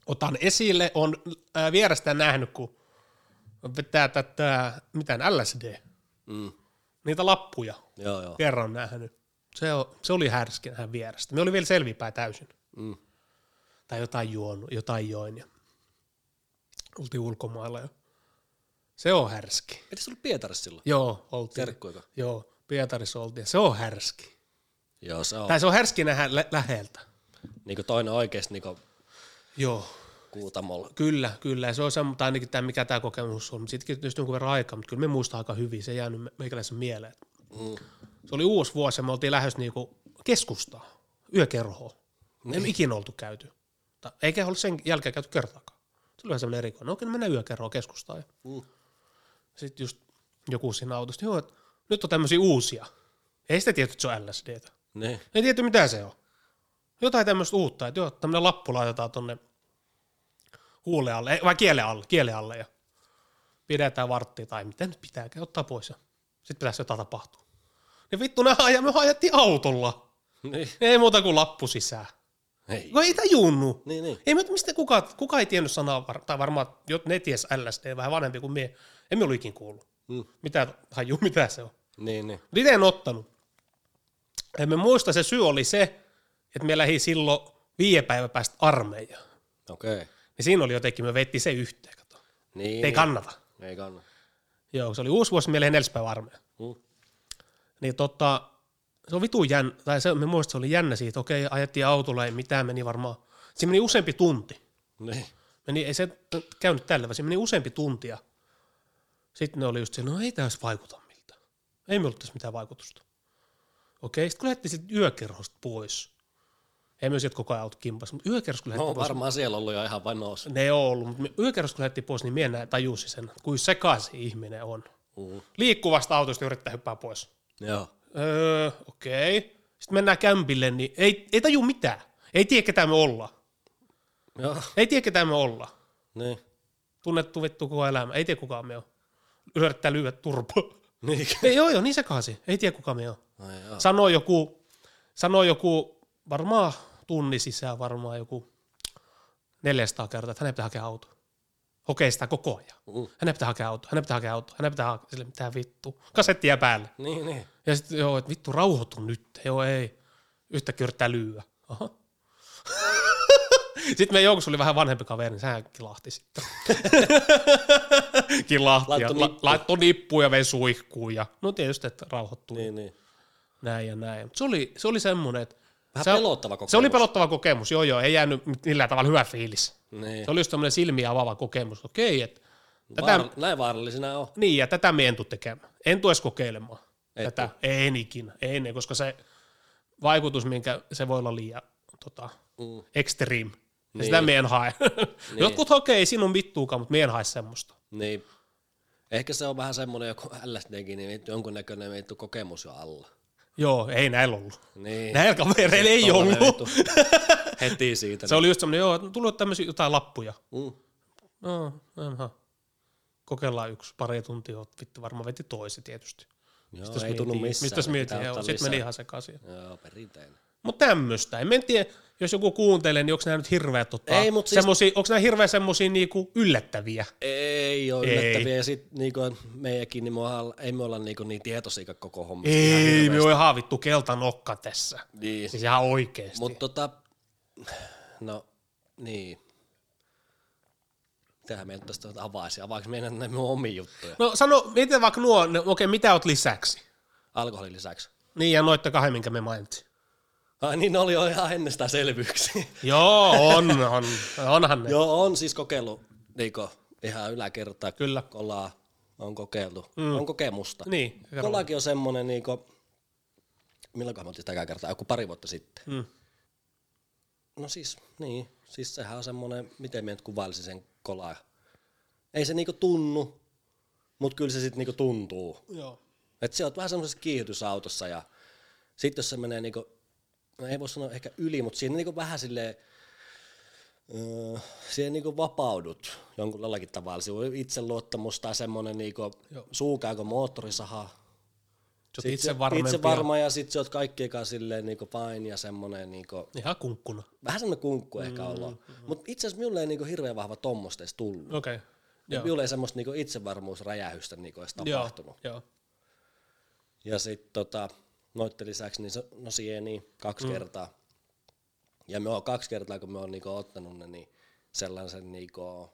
otan esille, on ää, vierestä nähnyt, kun vetää tätä, mitään LSD, Mm. niitä lappuja, Joo, joo. kerran nähnyt. Se, se oli härski nähdä vierestä. Me oli vielä selvipää täysin. Mm. Tai jotain juonut, jotain join. Ja oltiin ulkomailla ja se on härski. Eikö se ollut Pietarissa silloin? Joo, oltiin. Terkkuiko? Joo, Pietarissa oltiin. Se on härski. Joo, se on. Tai se on härski nähdä lä- läheltä. Niinku toinen oikeesti niinku Joo, kuutamolla. Kyllä, kyllä. Ja se on semmoinen, tai ainakin tämä, mikä tämä kokemus on. Sittenkin tietysti jonkun verran aikaa, mutta kyllä me muistaa aika hyvin. Se jäänyt me- meikäläisen mieleen. Mm. Se oli uusi vuosi ja me oltiin lähes niinku keskustaa, yökerhoa. Me emme ikinä oltu käyty. Eikä ollut sen jälkeen käyty kertaakaan. Se oli vähän semmoinen erikoinen. No okei, no mennään yökerroon keskustaan. Ja Mm. sitten just joku siinä autosta, joo, että nyt on tämmöisiä uusia. Ei sitä tietty, että se on LSDtä. Niin. Ei tietty, mitä se on. Jotain tämmöistä uutta, että joo, tämmöinen lappu laitetaan tonne huulen alle, ei, vai kielen alle, kielen alle ja pidetään varttia tai miten nyt pitääkään, ottaa pois ja sitten pitäisi jotain tapahtua. Ja vittu, ne haja, me ajettiin autolla. Niin. Ei muuta kuin lappu sisään. Ei. Kun ei tajunnut. Niin, niin. Ei, mutta mistä kuka, kuka ei tiennyt sanaa, var- tai varmaan jo ne ties LSD, vähän vanhempi kuin mie. En me ollut ikin kuullut. Mm. Mitä, haju, mitä se on. Niin, niin. Itse en ottanut. Me muista se syy oli se, että me lähdin silloin viiden päivän päästä armeijaan. Okei. Okay. Niin siinä oli jotenkin, me vetti se yhteen, kato. Niin. Ei kannata. Ei kannata. Joo, se oli uusi vuosi, meillä neljäs päivä armeija. Mm. Niin tota, se on vitu jännä, tai se, me muistan, se oli jännä siitä, okei, ajettiin autolla, ei mitään, meni varmaan, siinä meni useampi tunti. Niin. Meni, ei se käynyt tällä, vaan se meni useampi tuntia. Sitten ne oli just se, no ei edes vaikuta miltä. Ei me ollut tässä mitään vaikutusta. Okei, sitten kun lähdettiin sitten yökerhosta pois. Ei myös koko ajan ollut kimpas, mutta yökerhosta kun lähdettiin No pois. varmaan siellä ollut jo ihan vain nousu. Ne ole ollut, mutta yökerhosta kun lähdettiin pois, niin minä tajusin sen, kuin sekaisin ihminen on. Mm. Liikkuvasta autosta yrittää hyppää pois. Joo. Öö, okei. Sitten mennään kämpille, niin ei, ei taju mitään. Ei tiedä, ketä me ollaan. Joo. Ei tiedä, ketä me ollaan. Niin. Tunnettu vittu koko elämä. Ei tiedä, kuka me on. Yrittää lyödä turpo. Niin. ei, joo, joo, niin sekaisin. Ei tiedä, kuka me on. Joo. Sanoi joku, sanoi joku, varmaan tunnin sisään varmaan joku 400 kertaa, että hänen pitää hakea auto. Hokee sitä koko ajan. Mm. Hänen pitää hakea auto, hänen pitää hakea auto, hänen pitää hakea, sille mitä vittu. Kasetti jää päälle. Niin, niin. Ja sitten joo, että vittu rauhoitu nyt. Joo, ei. Yhtäkkiä yrittää lyödä. Aha. sitten meidän joukossa oli vähän vanhempi kaveri, niin sehän kilahti sitten. kilahti ja nippu. laittoi nippuun ja vei suihkuun. Ja, no tietysti, että rauhoittuu Niin, niin. näin ja näin. Mut se oli, se oli semmoinen, että Vähän se, pelottava kokemus. se oli pelottava kokemus, joo joo, ei jäänyt millään tavalla hyvä fiilis. Niin. Se oli just semmoinen silmiä avaava kokemus, okei, että tätä, Vaar- näin vaarallisena on. niin, ja tätä me en tule tekemään. En tule edes kokeilemaan. Et tätä, en ikinä, en, koska se vaikutus, minkä se voi olla liian tota, Mm. extreme. Ja Niin. sitä me en hae. Jotkut hokee, ei siinä ole vittuukaan, mutta me en hae semmoista. Niin. Ehkä se on vähän semmoinen joku LSDkin, niin jonkunnäköinen vittu kokemus jo alla. Joo, ei näillä ollut. Niin. Näillä kavereilla ei ollut. vittu. Heti siitä. Se oli just semmoinen, joo, tullut tämmöisiä jotain lappuja. Mm. No, aha. Kokeillaan yksi, pari tuntia, vittu varmaan veti toisi tietysti. Joo, Mistäs ei tunnu mietin- missään. Mistäs niin mietin, joo, sit meni ihan sekaisin. Joo, perinteinen. Mutta tämmöistä. En tiedä, jos joku kuuntelee, niin onko nämä nyt hirveä, tota, Ei, mut siis- semmosia, onko nämä hirveä semmosia niinku yllättäviä? Ei ole Ei. yllättäviä. Ja sit niinku meidänkin, niin me olla, ei me olla niinku niin tietoisia koko hommasta. Ei, me on ihan vittu keltanokka tässä. Niin. Siis ihan oikeesti. Mutta tota, no niin. Mitähän meidän tästä avaisi? Avaako meidän minun omia juttuja? No sano, mietitään vaikka nuo, okei, mitä oot lisäksi? Alkoholin lisäksi. Niin, ja noitte kahden, minkä me mainitsin. Ai niin, ne oli jo ihan ennestään selvyyksiä. Joo, on, on. Onhan ne. Joo, on siis kokeillut niinku, ihan yläkertaa. Kyllä. Kolaa on kokeiltu. Mm. On kokemusta. Niin, kerro. Kolakin on semmonen, niinku, milloin me oltiin sitä ekaa kertaa? Joku pari vuotta sitten. Mm. No siis, niin. Siis sehän on semmonen, miten minä nyt kuvailisin sen kolaa. Ei se niinku tunnu, mutta kyllä se sitten niinku tuntuu. Joo. Että se on vähän semmoisessa kiihdytysautossa ja sitten jos se menee niinku, no ei voi sanoa ehkä yli, mutta siinä niinku vähän silleen, öö, siihen niinku vapaudut jonkun jollakin tavalla. Se on itseluottamus tai semmoinen niinku, suukäykö moottorisaha. Sä itse. Itse varma ja sitten sä oot kaikkien kanssa silleen niinku fine ja semmoinen niinku, Ihan kunkkuna. vähän semmoinen kunkku ehkä olla. Mutta itse asiassa minulle ei niinku hirveän vahva tommosta edes tullut. Okei. Okay. Joo. Minulle ei semmoista niinku itsevarmuusräjähystä niinku edes Joo. tapahtunut. Joo. Ja sitten tota, noitten lisäksi, niin se, no sieni kaksi mm. kertaa. Ja me on kaksi kertaa, kun me on niinku ottanut ne, niin sellaisen niinku,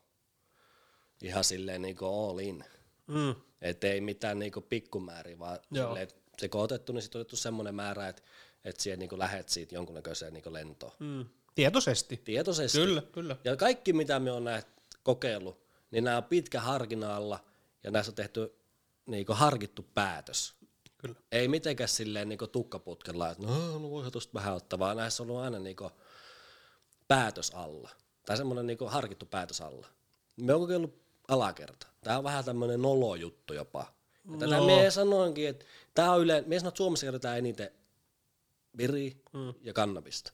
ihan silleen niinku all in. Mm. Et ei mitään niinku pikkumääriä, vaan Joo. silleen, et se kun on otettu, niin sitten on otettu semmoinen määrä, että et siihen niinku lähet siitä jonkunnäköiseen niinku lentoon. Mm. Tietoisesti. Tietoisesti. Kyllä, kyllä. Ja kaikki, mitä me on näet kokeillut, niin nämä on pitkä harkinna alla ja näissä on tehty niinku harkittu päätös. Kyllä. Ei mitenkään silleen niinku tukkaputkella, että no, no voihan tuosta vähän ottaa, vaan näissä on ollut aina niinku päätös alla. tai semmoinen niinku harkittu päätös alla. Me on kokeillut alakerta. Tämä on vähän tämmöinen nolojuttu jopa. Ja tätä No. me sanoinkin, että tämä on yle, me sanoo, että Suomessa käytetään eniten viri mm. ja kannabista.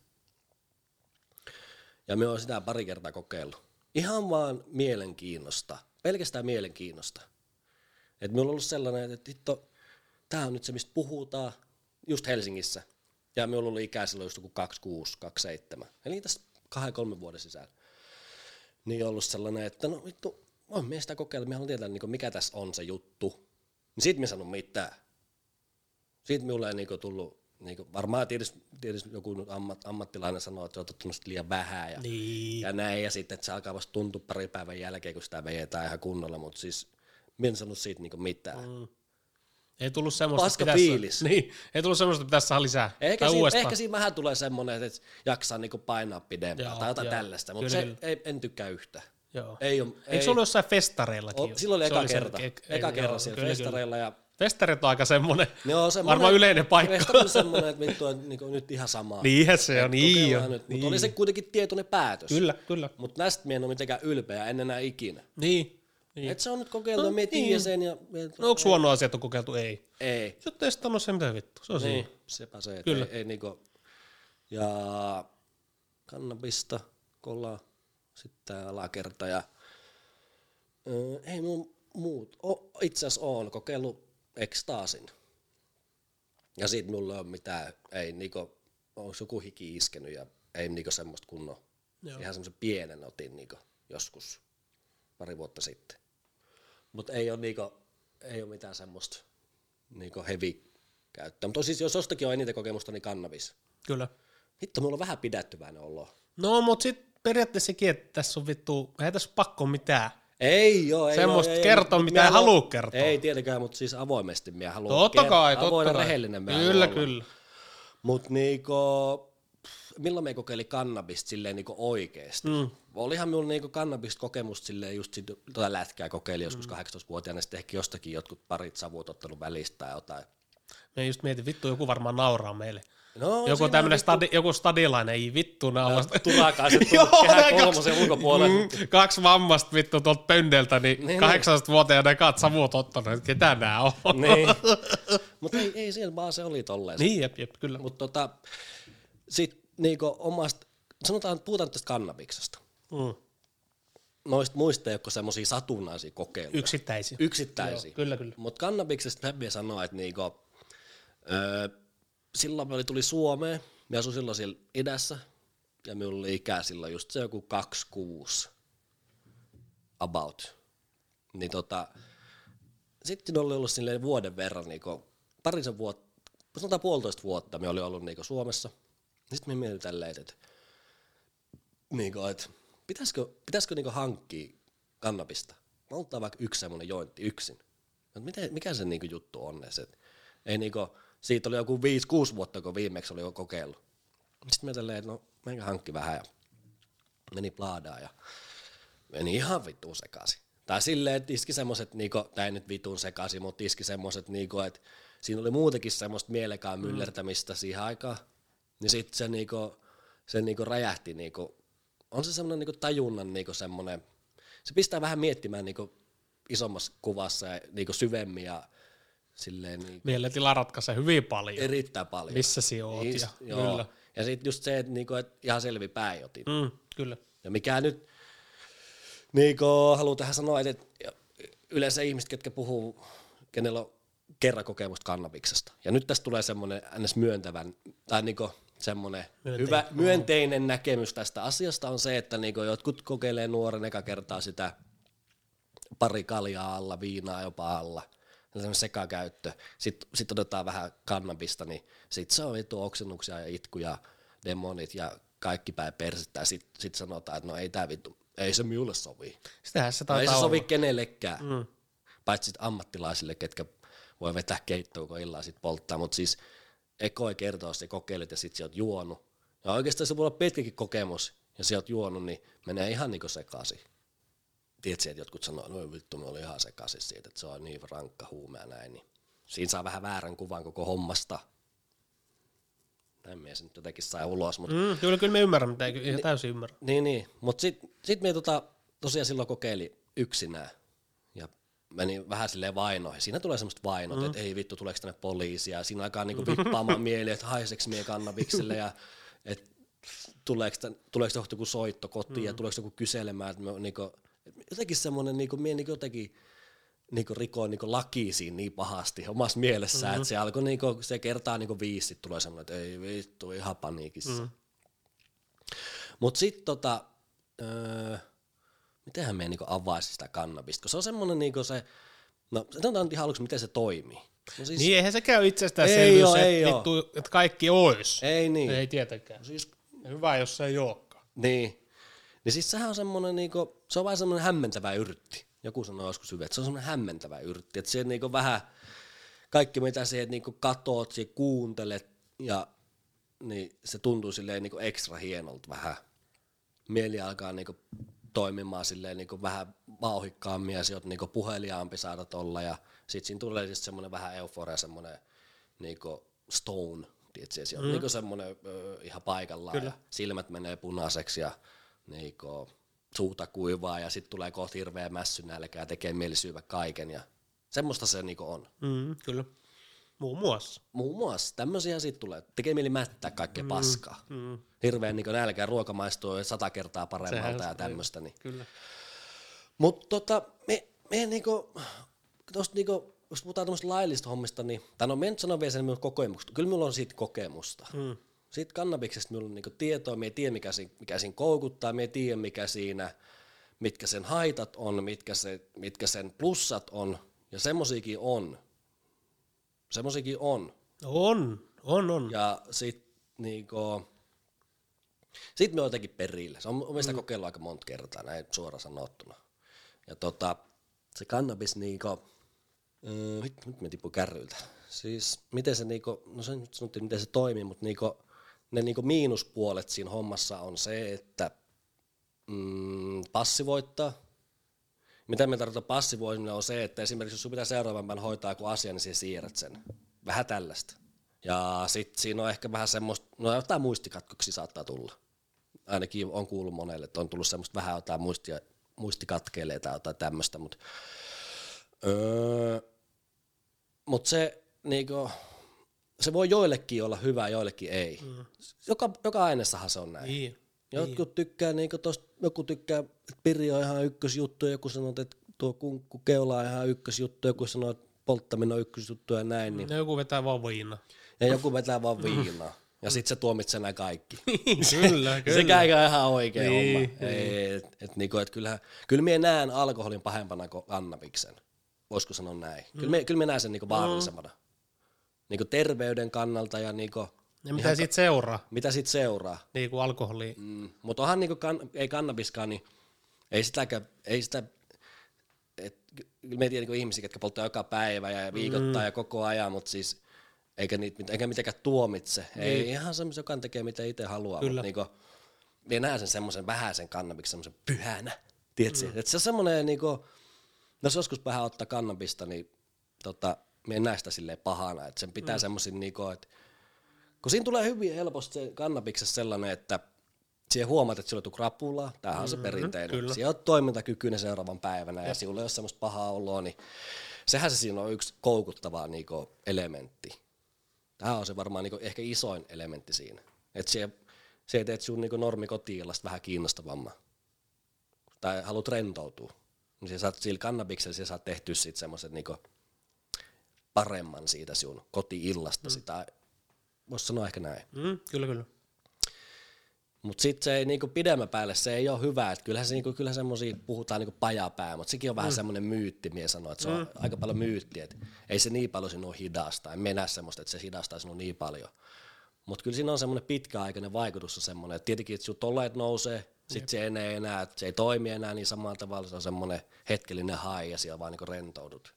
Ja me on sitä pari kertaa kokeillut. Ihan vaan mielenkiinnosta, pelkästään mielenkiinnosta. Et minulla on ollut sellainen, että hitto, tämä on nyt se, mistä puhutaan, just Helsingissä. Ja minulla oli ikää silloin just joku 26, 27. Eli tässä kahden, kolmen vuoden sisällä. Niin ollut sellainen, että no vittu, voin me sitä kokeilla, me haluan tietää, niin mikä tässä on se juttu. Niin siitä me sanon mitään. Siitä minulle ei niinku tullut, niinku, varmaan tietysti, tietysti joku ammat, ammattilainen sanoo, että olet ottanut liian vähän ja, Niin. ja näin, ja sitten että se alkaa vasta tuntua pari päivän jälkeen, kun sitä vejetään ihan kunnolla, mutta siis minä en sanonut siitä niinku mitään. Mm. Ei tullut semmoista, Paska pitäisi- fiilis. Niin, ei tullut semmoista, että pitäisi saada lisää. Ehkä, tai siinä, uudestaan. ehkä siinä vähän tulee semmoinen, että jaksaa niinku painaa pidempään Joo, tai jotain joo. tällaista, mutta se kyllä. ei, en tykkää yhtään. Joo. Ei, ole, Eikö se ollut jossain festareillakin? o, jo? silloin oli eka se- kerta. ek- eka joo, kerran siellä kyllä, festareilla ja Festarit on aika semmoinen, ne on varmaan yleinen paikka. Festari on semmoinen, että vittu on niinku nyt ihan sama. Niinhän se on, niin on. Nyt, niin. mutta oli se kuitenkin tietoinen päätös. Kyllä, kyllä. Mutta näistä minä en ole mitenkään ylpeä, en enää ikinä. Niin. Niin. Et se on nyt kokeiltu, no, me niin. sen ja... No onko huono asia, että on kokeiltu? Ei. Ei. Se on testannut se, mitä vittu. Se on Niin, siinä. sepä se, että Kyllä. ei, ei niinku... Ja kannabista, kolaa, sitten tää alakerta ja... Ei mun muut. O, itse asiassa oon kokeillut ekstaasin. Ja siitä mulla on mitään, ei niinku, onko joku hiki iskenyt ja ei niinku semmoista kunnon, Joo. ihan semmoisen pienen otin niinku joskus pari vuotta sitten. Mutta ei ole niinku, ei ole mitään semmoista niinku heavy käyttöä. Mutta siis jos jostakin on eniten kokemusta, niin kannabis. Kyllä. Hitto, mulla on vähän pidättyväinen olo. No, mutta sitten periaatteessa sekin, että tässä on vittu, ei tässä ole pakko mitään. Ei joo, ei Semmoista oo, ei, kertoa, mitä ei halua kertoa. Ei tietenkään, mutta siis avoimesti minä haluan Totta kai, totta avoin ja kai. rehellinen minä Kyllä, haluan kyllä. Mutta niinku, milloin me kokeili kannabista silleen niinku oikeesti? Mm. Olihan minulla niinku kannabista kokemusta silleen just sit, tota lätkää kokeili joskus mm. 18-vuotiaana, sitten ehkä jostakin jotkut parit savut ottanut välistä tai jotain. Me just mietin, vittu joku varmaan nauraa meille. No, Joku vittu- stadi, joku stadilainen, ei vittu nauraa. turakaiset tullut Joo, kehä kolmosen kaksi- ulkopuolelle. Mm, kaksi vammasta vittu tuolta pöndeltä, niin, Niin, 18-vuotiaana kaat savut ottanut, että ketä nää on. niin. Mutta ei, ei siellä vaan se oli tolleen. niin, jep, jep, kyllä. Mutta tota, sit niinku omasta, sanotaan, puhutaan tästä kannabiksesta. Mm. Noista muista ei ole semmoisia satunnaisia kokeiluja. Yksittäisiä. Yksittäisiä. Joo, kyllä, kyllä. Mutta kannabiksesta Peppi sanoi, että niinku, öö, silloin me tuli Suomeen, me asuin silloin siellä idässä, ja minulla oli ikää silloin just se joku 26 about. Niin tota, sitten oli ollut silleen vuoden verran, niinku, parisen vuotta, sanotaan puolitoista vuotta me oli ollut niinku Suomessa. Sitten me mietin tälleen, että, niinku, että pitäisikö, pitäisikö niinku hankkia kannabista? Malttaa vaikka yksi semmoinen jointti yksin. Mut miten, mikä se niinku juttu on? Et Ei niinku, siitä oli joku 5-6 vuotta, kun viimeksi oli jo kokeillut. Sitten me tälleen, että no menkää hankki vähän ja meni plaadaan ja meni ihan vittuun sekaisin. Tai silleen, että iski semmoset, niinku, tai nyt vitun sekaisin, mutta iski semmoset, niinku, että siinä oli muutenkin semmoista mielekaan myllertämistä siihen aikaan. Niin sitten se, niinku, se niinku räjähti, niinku, on se semmoinen niinku tajunnan niinku semmoinen, se pistää vähän miettimään niinku isommassa kuvassa ja niinku syvemmin ja silleen niinku Mielentila ratkaisee hyvin paljon. erittäin paljon. Missä sinä oot Niin, ja joo. kyllä. Ja sitten just se, että niinku, et ihan selvi päin otin. Mm, kyllä. Ja mikä nyt, niinku, haluan tähän sanoa, että et yleensä ihmiset, ketkä puhuu, kenellä on kerran kokemusta kannabiksesta. Ja nyt tästä tulee semmoinen ns. myöntävän, tai niinku semmoinen Myönteinen. hyvä, myönteinen näkemys tästä asiasta on se, että niinku jotkut kokeilee nuoren eka kertaa sitä pari kaljaa alla, viinaa jopa alla, semmoinen sekakäyttö. Sitten sit otetaan vähän kannabista, niin sitten se on vittu oksennuksia ja itkuja, demonit ja kaikki päin persettä. Sitten sit sanotaan, että no ei tää vittu, ei se minulle sovi. Sitähän se No ei se sovi olla. kenellekään, mm. paitsi ammattilaisille, ketkä voi vetää keittoa, kun illalla sit polttaa, mutta siis ekoi kertoo, jos sä kokeilet ja sit sä oot juonut. Ja oikeastaan se voi olla pitkäkin kokemus, ja sä oot juonut, niin menee ihan niinku sekaisin. Tiedätkö, että jotkut sanoo, no vittu, me oli ihan sekaisin siitä, että se on niin rankka huume ja näin, niin siinä saa vähän väärän kuvan koko hommasta. Näin mies nyt jotenkin sai ulos, mutta Mm, kyllä, kyllä me ymmärrän, mitä ei ihan täysin ymmärrä. niin, niin. Mutta sitten sit me tota, tosiaan silloin kokeili yksinään meni vähän silleen vainoihin. Siinä tulee semmoista vainot, mm. että ei vittu, tuleeko tänne poliisia. Siinä alkaa niinku vippaamaan mieli, että haiseks mie kannabikselle ja että tuleeko, tuleeko joku soitto kotiin mm. ja tuleeko joku kyselemään, että me, niinku, jotenkin semmoinen, niinku, mie niinku jotenkin niinku rikoin niinku lakiisiin niin pahasti omassa mielessään, mm-hmm. että se alkoi niinku, se kertaa niinku viisi, sit tulee semmoinen, että ei vittu, ihan paniikissa. Mm-hmm. Mutta sitten tota, öö, mitenhän me niinku avaisi sitä kannabista, kun se on semmoinen niinku se, no sanotaan ihan aluksi, miten se toimii. No siis, Niin eihän se käy itsestään Ei selvyys, oo, ei että, vittu, että kaikki ois. ei niin. Ei tietenkään. Siis, Hyvä, jos se ei olekaan. niin. Niin siis sehän on semmoinen, niinku, se on vaan semmoinen hämmentävä yrtti. Joku sanoi joskus hyvin, että se on semmoinen hämmentävä yrtti. Että se niinku vähän, kaikki mitä se niinku katoat, se kuuntelet ja niin se tuntuu silleen niinku ekstra hienolta vähän. Mieli alkaa niinku toimimaan silleen niinku vähän vauhikkaammin ja sieltä niinku puheliaampi saada olla ja sit siinä tulee siis semmoinen vähän euforia, semmoinen niinku stone, tiedätkö, se on mm. niinku semmoinen ö, ihan paikallaan Kyllä. ja silmät menee punaiseksi ja niinku suuta kuivaa ja sitten tulee kohta hirveä mässynälkä ja tekee mieli kaiken ja semmoista se niinku on. Mm, kyllä. Muun muassa. Muun muassa tämmöisiä siitä tulee. Tekee mieli mättää kaikkea mm. paskaa. Mm. Hirveän niin nälkä ruoka maistuu sata kertaa paremmalta Sehän ja se- tämmöistä. Niin. Kyllä. Mutta tota, me, me niinku, tosta niinku, jos puhutaan tämmöistä laillista hommista, niin, tai no me en sano vielä sen minun kokemusta, kyllä minulla on siitä kokemusta. Mm. Siitä kannabiksesta minulla on niinku tietoa, me tiedä mikä, siinä, mikä siinä koukuttaa, me tiedä mikä siinä, mitkä sen haitat on, mitkä, se, mitkä sen plussat on, ja semmosiakin on. Semmosiakin on. On, on, on. Ja sit niinku, sit me on jotenkin perille. Se on sitä mm. kokeillut aika monta kertaa, näin suoraan sanottuna. Ja tota, se kannabis niinku, öö, nyt, nyt me tippuu kärryiltä. Siis miten se niinku, no se nyt sanottiin miten se toimii, mutta niinku, ne niinku miinuspuolet siinä hommassa on se, että mm, passivoittaa. Mitä me tarkoittaa passivoiminen on se, että esimerkiksi jos sun pitää seuraavan päivän hoitaa joku asia, niin sä siirrät sen. Vähän tällaista. Ja sitten siinä on ehkä vähän semmoista, no jotain muistikatkoksia saattaa tulla. Ainakin on kuullut monelle, että on tullut semmoista vähän jotain muistia, muistikatkeilee tai jotain tämmöistä, mutta öö, mut se, niinku, se voi joillekin olla hyvä, joillekin ei. Mm. Joka, joka aineessahan se on näin. Niin. Jotkut tykkää, niin tosta, joku tykkää, että piri on ihan ykkösjuttu, joku sanoo, että tuo kunkku keula on ihan ykkösjuttu, joku sanoo, että polttaminen on ykkösjuttu ja näin. Niin. Ja joku vetää vaan viina. Ja joku vetää vaan viinaa. Ja sit se tuomitsee nämä kaikki. kyllä, kyllä. Sekä ei ole ihan oikea Niin, homma. Ei, et, et, niinku, et kyllähän, kyllä minä näen alkoholin pahempana kuin kannabiksen. Voisiko sanoa näin? Mm. Kyllä, minä, näen sen niinku vaarallisempana. Niinku terveyden kannalta ja niinku, Ja mitä siitä seuraa, mitä sit seuraa. niin kuin alkoholi. Mm, mutta onhan niinku kan, ei kannabiskaan, niin ei sitäkään, ei sitä, et, kyllä me tiedän niinku ihmisiä, jotka polttaa joka päivä ja viikoittaa mm. ja koko ajan, mutta siis eikä, niitä, eikä mitenkään tuomitse. Niin. Ei ihan semmoisen, joka tekee mitä itse haluaa, Kyllä. mutta niinku, minä näen sen semmoisen vähäisen kannabiksen semmoisen pyhänä, tiedätkö? Mm. Että se on semmoinen, niinku, jos joskus vähän ottaa kannabista, niin tota, minä en näe sitä silleen pahana, että sen pitää mm. semmoisin, niinku, että kun siinä tulee hyvin helposti se kannabiksessa sellainen, että siihen huomaat, että sillä on krapulaa, tämähän on se perinteinen. kyllä. Siellä on toimintakykyinen seuraavan päivänä ja sinulla ei ole semmoista pahaa oloa, niin sehän se siinä on yksi koukuttava niinku elementti. Tämä on se varmaan niinku ehkä isoin elementti siinä. Että se, se teet sun niinku normikotiilasta vähän kiinnostavamman. Tai haluat rentoutua. Niin sä saat sillä kannabiksella, saat tehtyä sit semmoisen niinku paremman siitä sun koti-illasta. Mm. Sitä, voisi sanoa ehkä näin. Mm, kyllä, kyllä. Mutta sitten se ei niinku pidemmän päälle, se ei ole hyvä. Et kyllähän, se, niinku, kyllä semmoisia puhutaan niinku pajapää, mutta sekin on vähän mm. semmoinen myytti, mies sanoo, että se on aika paljon myytti, että ei se niin paljon sinua hidasta. En mennä semmoista, että se hidastaa sinua niin paljon. Mutta kyllä siinä on semmoinen pitkäaikainen vaikutus on semmoinen, että tietenkin, että sinut olleet nousee, sitten se ei enää, enää, että se ei toimi enää niin samalla tavalla, se on semmoinen hetkellinen hai ja siellä vaan niinku rentoudut.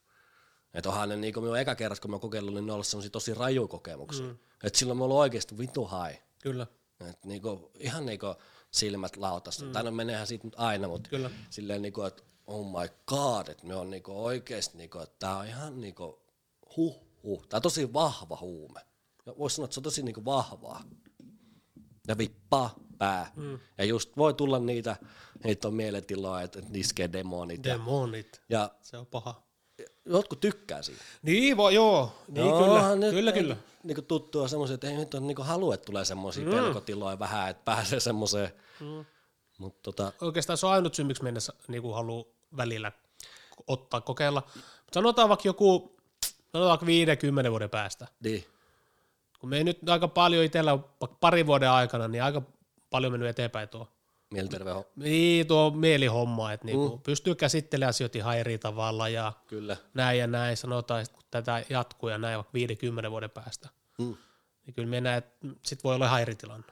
Että onhan ne niinku minun eka kerrat, kun mä kokeillut, niin ne on ollut semmoisia tosi raju kokemuksia. Mm. Että silloin me ollut oikeasti vitu hai. Kyllä. Et niinku, ihan niinku silmät lautasta. Mm. Tai no meneehän siitä nyt aina, mutta Kyllä. silleen niinku, että oh my god, että me on niinku oikeesti niinku, että tää on ihan niinku huh huh. Tää on tosi vahva huume. Ja voisi sanoa, että se on tosi niinku vahvaa. Ja vippaa pää. Mm. Ja just voi tulla niitä, niitä on mielentiloja, että että iskee demonit. Ja, Demonit. ja Se on paha. Jotkut tykkää siitä. Niin, voi, joo. Niin, Joo, kyllä, nyt kyllä, ei- kyllä. Niinku tuttua semmoisia, että ei nyt on niinku halua, että tulee semmoisia mm. pelkotiloja vähän, että pääsee semmoiseen. Mm. Mutta tota, Oikeastaan se on ainut syy, miksi mennä niin haluaa välillä ottaa, kokeilla. Mut sanotaan vaikka joku, sanotaan vaikka 50 vuoden päästä. niin, Kun me ei nyt aika paljon itsellä, parin vuoden aikana, niin aika paljon mennyt eteenpäin tuo, mielenterve ho- niin, tuo mielihomma, että niinku mm. pystyy käsittelemään asioita ihan eri tavalla ja Kyllä. näin ja näin, sanotaan, että kun tätä jatkuu ja näin vaikka 50 vuoden päästä, Mm. niin kyllä me että sit voi olla ihan eri tilanne.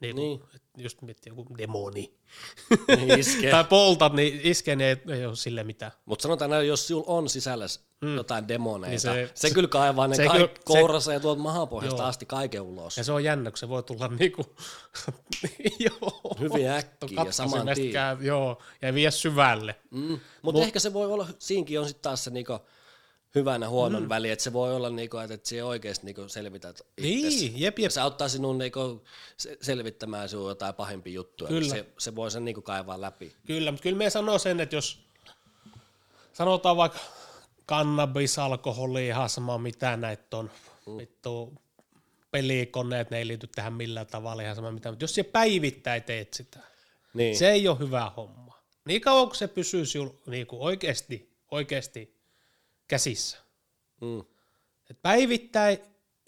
Niin, Niin. niin. Just miettii joku demoni. Niin iskee. tai poltat, niin iskee, niin ei, ei ole sille mitään. Mutta sanotaan näin, jos sinulla on sisällä mm. jotain demoneita, niin se, se- kyllä kaivaa ne se kourassa ja tuolta mahapohjasta Joo. asti kaiken ulos. Ja se on jännä, kun se voi tulla niinku, joo. Hyvin äkkiä ja saman tien. Joo, ja vie syvälle. Mm. Mutta Mut- Mut, ehkä se voi olla, siinkin on sitten taas se niinku hyvän ja huonon mm. väli, että se voi olla, niinku, että, että siellä oikeasti niinku selvität itses. Niin, jep, jep. Se auttaa sinun niinku se- selvittämään sinun jotain pahimpia juttuja. Kyllä. Se, se voi sen niinku kaivaa läpi. Kyllä, mutta kyllä me sanoo sen, että jos sanotaan vaikka kannabis, alkoholi, ihan sama mitä näitä on, mm. vittu, pelikoneet, ne ei liity tähän millään tavalla, ihan sama mitä, mutta jos se päivittäin teet sitä, Niin. se ei ole hyvä homma. Niin kauan kuin se pysyy sinulla niinku oikeasti, oikeasti käsissä. Mm. Et päivittäin,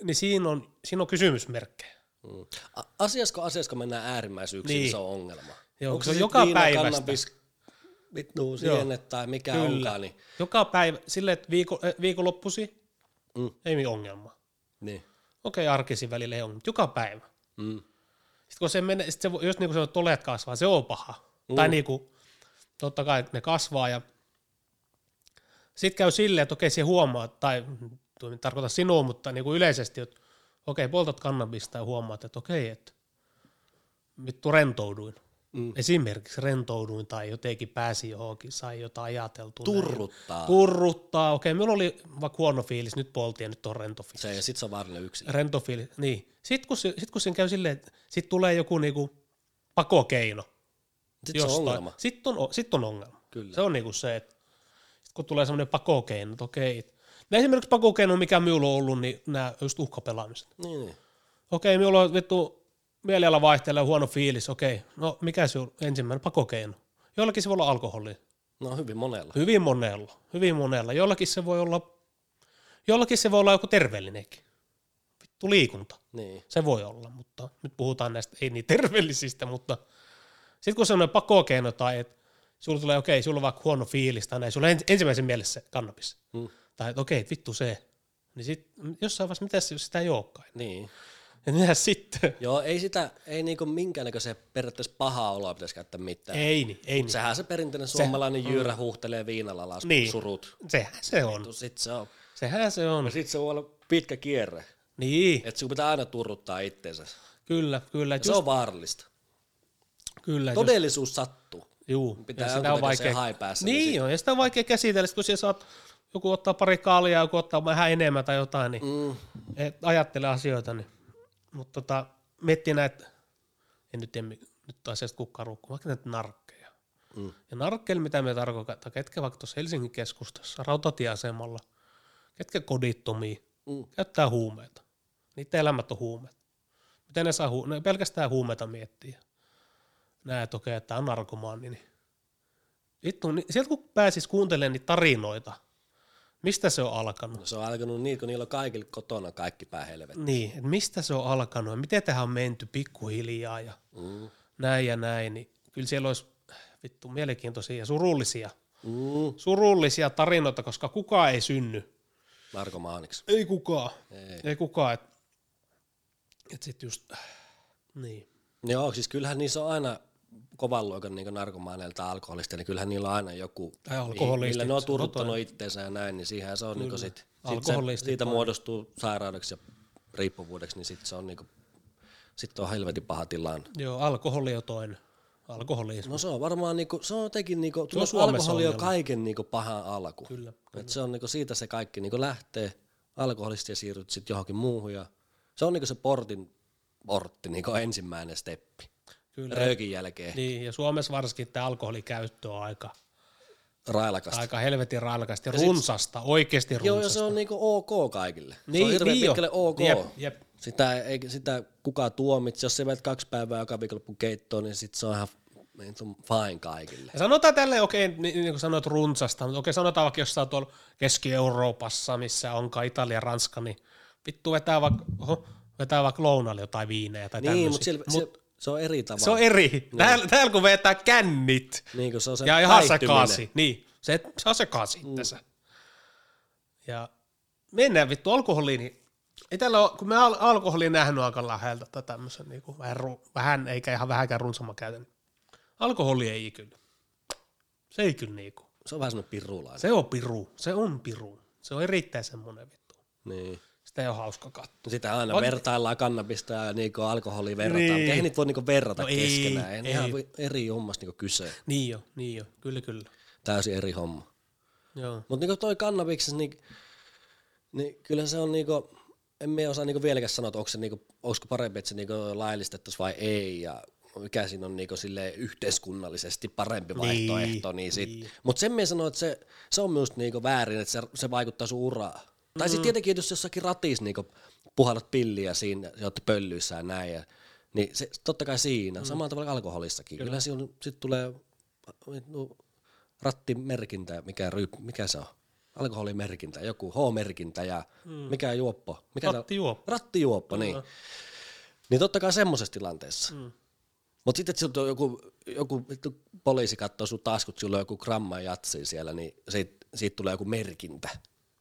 niin siinä on, siinä on kysymysmerkkejä. Mm. Asiasko asiasko mennään äärimmäisyyksiin, niin. Se on ongelma. Joo, Onko se sit joka viina, päivästä. kannabis, vittu, sienet tai mikä Kyllä. onkaan, niin, Joka päivä, silleen, että viiko, äh, viikonloppusi, Mm. ei ole ongelma. niin. Okei, arkisin välillä ei ongelma, joka päivä. Mm. Sitten kun se menee, sit se, jos niinku se on tolet kasvaa, se on paha. Mm. Tai niinku, totta kai ne kasvaa ja sitten käy silleen, että okei, se huomaa, tai tuo ei tarkoita sinua, mutta niinku yleisesti, että okei, poltat kannabista ja huomaat, että okei, että vittu rentouduin. Mm. Esimerkiksi rentouduin tai jotenkin pääsi johonkin, sai jotain ajateltua. näin. Turruttaa. Turruttaa, okei, minulla oli vaikka huono fiilis, nyt poltiin ja nyt on rento fiilis. Se, ja sit se on vaarallinen yksilö. Rento fiilis, niin. Sitten kun, sit kun sen käy silleen, että sit tulee joku niinku pakokeino. Sitten se on ongelma. Sitten on, sit on ongelma. Kyllä. Se on niinku se, että sit kun tulee semmoinen pakokeino, että okei. No esimerkiksi pakokeino, mikä minulla on ollut, niin nämä just uhkapelaamiset. Niin, niin. Okei, minulla on vittu mieliala vaihtelee huono fiilis, okei. No mikä se on ensimmäinen pakokeino? Jollakin se voi olla alkoholi. No hyvin monella. Hyvin monella, hyvin monella. Jollakin se voi olla, jollakin se voi olla joku terveellinenkin. Vittu liikunta. Niin. Se voi olla, mutta nyt puhutaan näistä ei niin terveellisistä, mutta sitten kun se on pakokeino tai että sulla tulee, okei, sulla on vaikka huono fiilis tai näin, sulla on ens- ensimmäisen mielessä kannabis. Mm. Tai että okei, vittu se. Niin sit jossain vaiheessa, mitä jos sitä ei olekaan? Niin. Ja mitä sitten? Joo, ei sitä, ei niinku minkäännäköisen periaatteessa pahaa oloa pitäisi käyttää mitään. Ei niin, ei niin. Sehän se perinteinen suomalainen jyyrä huuhtelee viinalla alas Niin. surut. Sehän se on. Sit se on. Sehän se on. Ja sit se voi olla pitkä kierre. Niin, Että sun pitää aina turruttaa itteensä. kyllä, kyllä. Ja Just, se on vaarallista. kyllä just, Todellisuus sattuu. Juu. Pitää ja sitä on vaikea, hai päässä, Niin, niin niin on, ja sitä on vaikea käsitellä, sit kun siellä saat, joku ottaa pari kaalia, joku ottaa vähän enemmän tai jotain, niin Mm. et ajattele asioita, niin. mutta tota, miettii näitä, en nyt tiedä, nyt asiasta kukaan ruukkuu, vaikka näitä narkkeja. Mm. Ja narkkeilla, mitä me tarkoittaa, ketkä vaikka tuossa Helsingin keskustassa, rautatieasemalla, ketkä kodittomia, Mm. käyttää huumeita. Niiden elämät on huumeet. Miten ne saa hu- ne pelkästään huumeita miettiä. Näet, okei, että on narkomaani. Niin. Vittu, niin sieltä kun pääsis kuuntelemaan niitä tarinoita, mistä se on alkanut, No se on alkanut niin, kun niillä on kaikilla kotona kaikki päähelvetti. Niin, että mistä se on alkanut ja miten tähän on menty pikkuhiljaa ja Mm. näin ja näin, niin kyllä siellä olisi vittu mielenkiintoisia ja surullisia, Mm. surullisia tarinoita, koska kukaan ei synny. Narkomaaniksi. Ei kukaan. Ei. Ei kukaan. Että et sitten just, niin. Joo, siis kyllähän niissä on aina kovan luokan niin narkomaaneilta alkoholista, niin kyllähän niillä on aina joku, millä ne on totta. itteensä ja näin, niin siihen se on niin sit, sit se, siitä muodostuu sairaudeksi ja riippuvuudeksi, niin sitten se on niinku, sit on helvetin paha tilanne. Joo, alkoholi on toinen. Alkoholismi. No se on varmaan niinku, se on jotenkin niinku, Se on alkoholi on kaiken niinku pahan alku. Kyllä. Et se on niinku siitä se kaikki niinku lähtee alkoholista ja siirryt sitten johonkin muuhun ja Se on niinku se portin portti, niinku ensimmäinen steppi. Kyllä. Röökin jälkeen. Niin, ja Suomessa varsinkin tämä alkoholikäyttö on aika, Railakasta. aika helvetin railakasta ja runsasta, oikeasti runsasta. Joo, ja se on niinku ok kaikille. se Niin, on hirveän niin jo. pitkälle ok. Jep, jep. Sitä, ei, sitä kukaan tuomitse. Jos sä menet kaksi päivää joka viikonloppu keittoon, niin sit se on ihan niin se fine kaikille. Ja sanotaan tälleen, okei, niin, niin kuin sanoit runsasta, mutta okei, sanotaan vaikka jossain tuolla Keski-Euroopassa, missä onkaan Italia ja Ranska, niin vittu vetää vaikka, oho, vetää vaikka lounalle jotain viinejä tai Niin, mutta tämmöisiä. siellä, se, se, on eri tavalla. se on eri. Täällä, täällä kun vetää kännit niin, kun se on se ja ihan sekaisin, niin, se, se on sekaisin mm. tässä. Ja mennään vittu alkoholiin, niin ei täällä ole, kun me al- alkoholiin nähnyt aika läheltä tai tämmöisen niin kuin vähän, ru- vähän, eikä ihan vähänkään runsamman käytön. Alkoholi ei kyllä. Se ei kyllä niinku. Se on vähän semmoinen pirulainen. Se on piru. Se on piru. Se on erittäin semmoinen vittu. Niin. Sitä ei ole hauska katsoa. Sitä aina On- vertaillaan kannabista ja niinku alkoholia verrataan, Niin. niin. ei niitä voi niinku verrata No keskenään. Ei, ei. Ihan eri hommasta niinku kyse. Niin jo, niin jo. Kyllä, kyllä. Täysin eri homma. Joo. Mutta niinku toi kannabiksessa, niin, niin kyllä se on niinku, en minä osaa niinku vieläkään sanoa, että onko se niinku, onko parempi, että se niinku laillistettaisiin vai ei, ja mikä siinä on niinku silleen yhteiskunnallisesti parempi Niin, vaihtoehto. Niin sit. niin. Mutta sen minä sanon, että se, se on minusta niinku väärin, että se, se vaikuttaa sun uraan. Tai sitten tietenkin, jos jossakin ratissa niinku puhallat pilliä siinä, ja olette pöllyissä ja näin, ja, niin se, totta kai siinä, mm. samalla tavalla alkoholissakin. Kyllä, Kyllä siinä sitten tulee no, rattimerkintä, mikä, ryp, mikä se on? Alkoholimerkintä, joku H-merkintä ja mm. mikä juoppo? Mikä Rattijuoppo. Rattijuoppo, niin. Niin totta kai semmoisessa tilanteessa. Mm. Mutta sitten, että joku, joku poliisi katsoo sun taskut, sulla on joku gramma jatsia siellä, niin siitä, siitä tulee joku merkintä.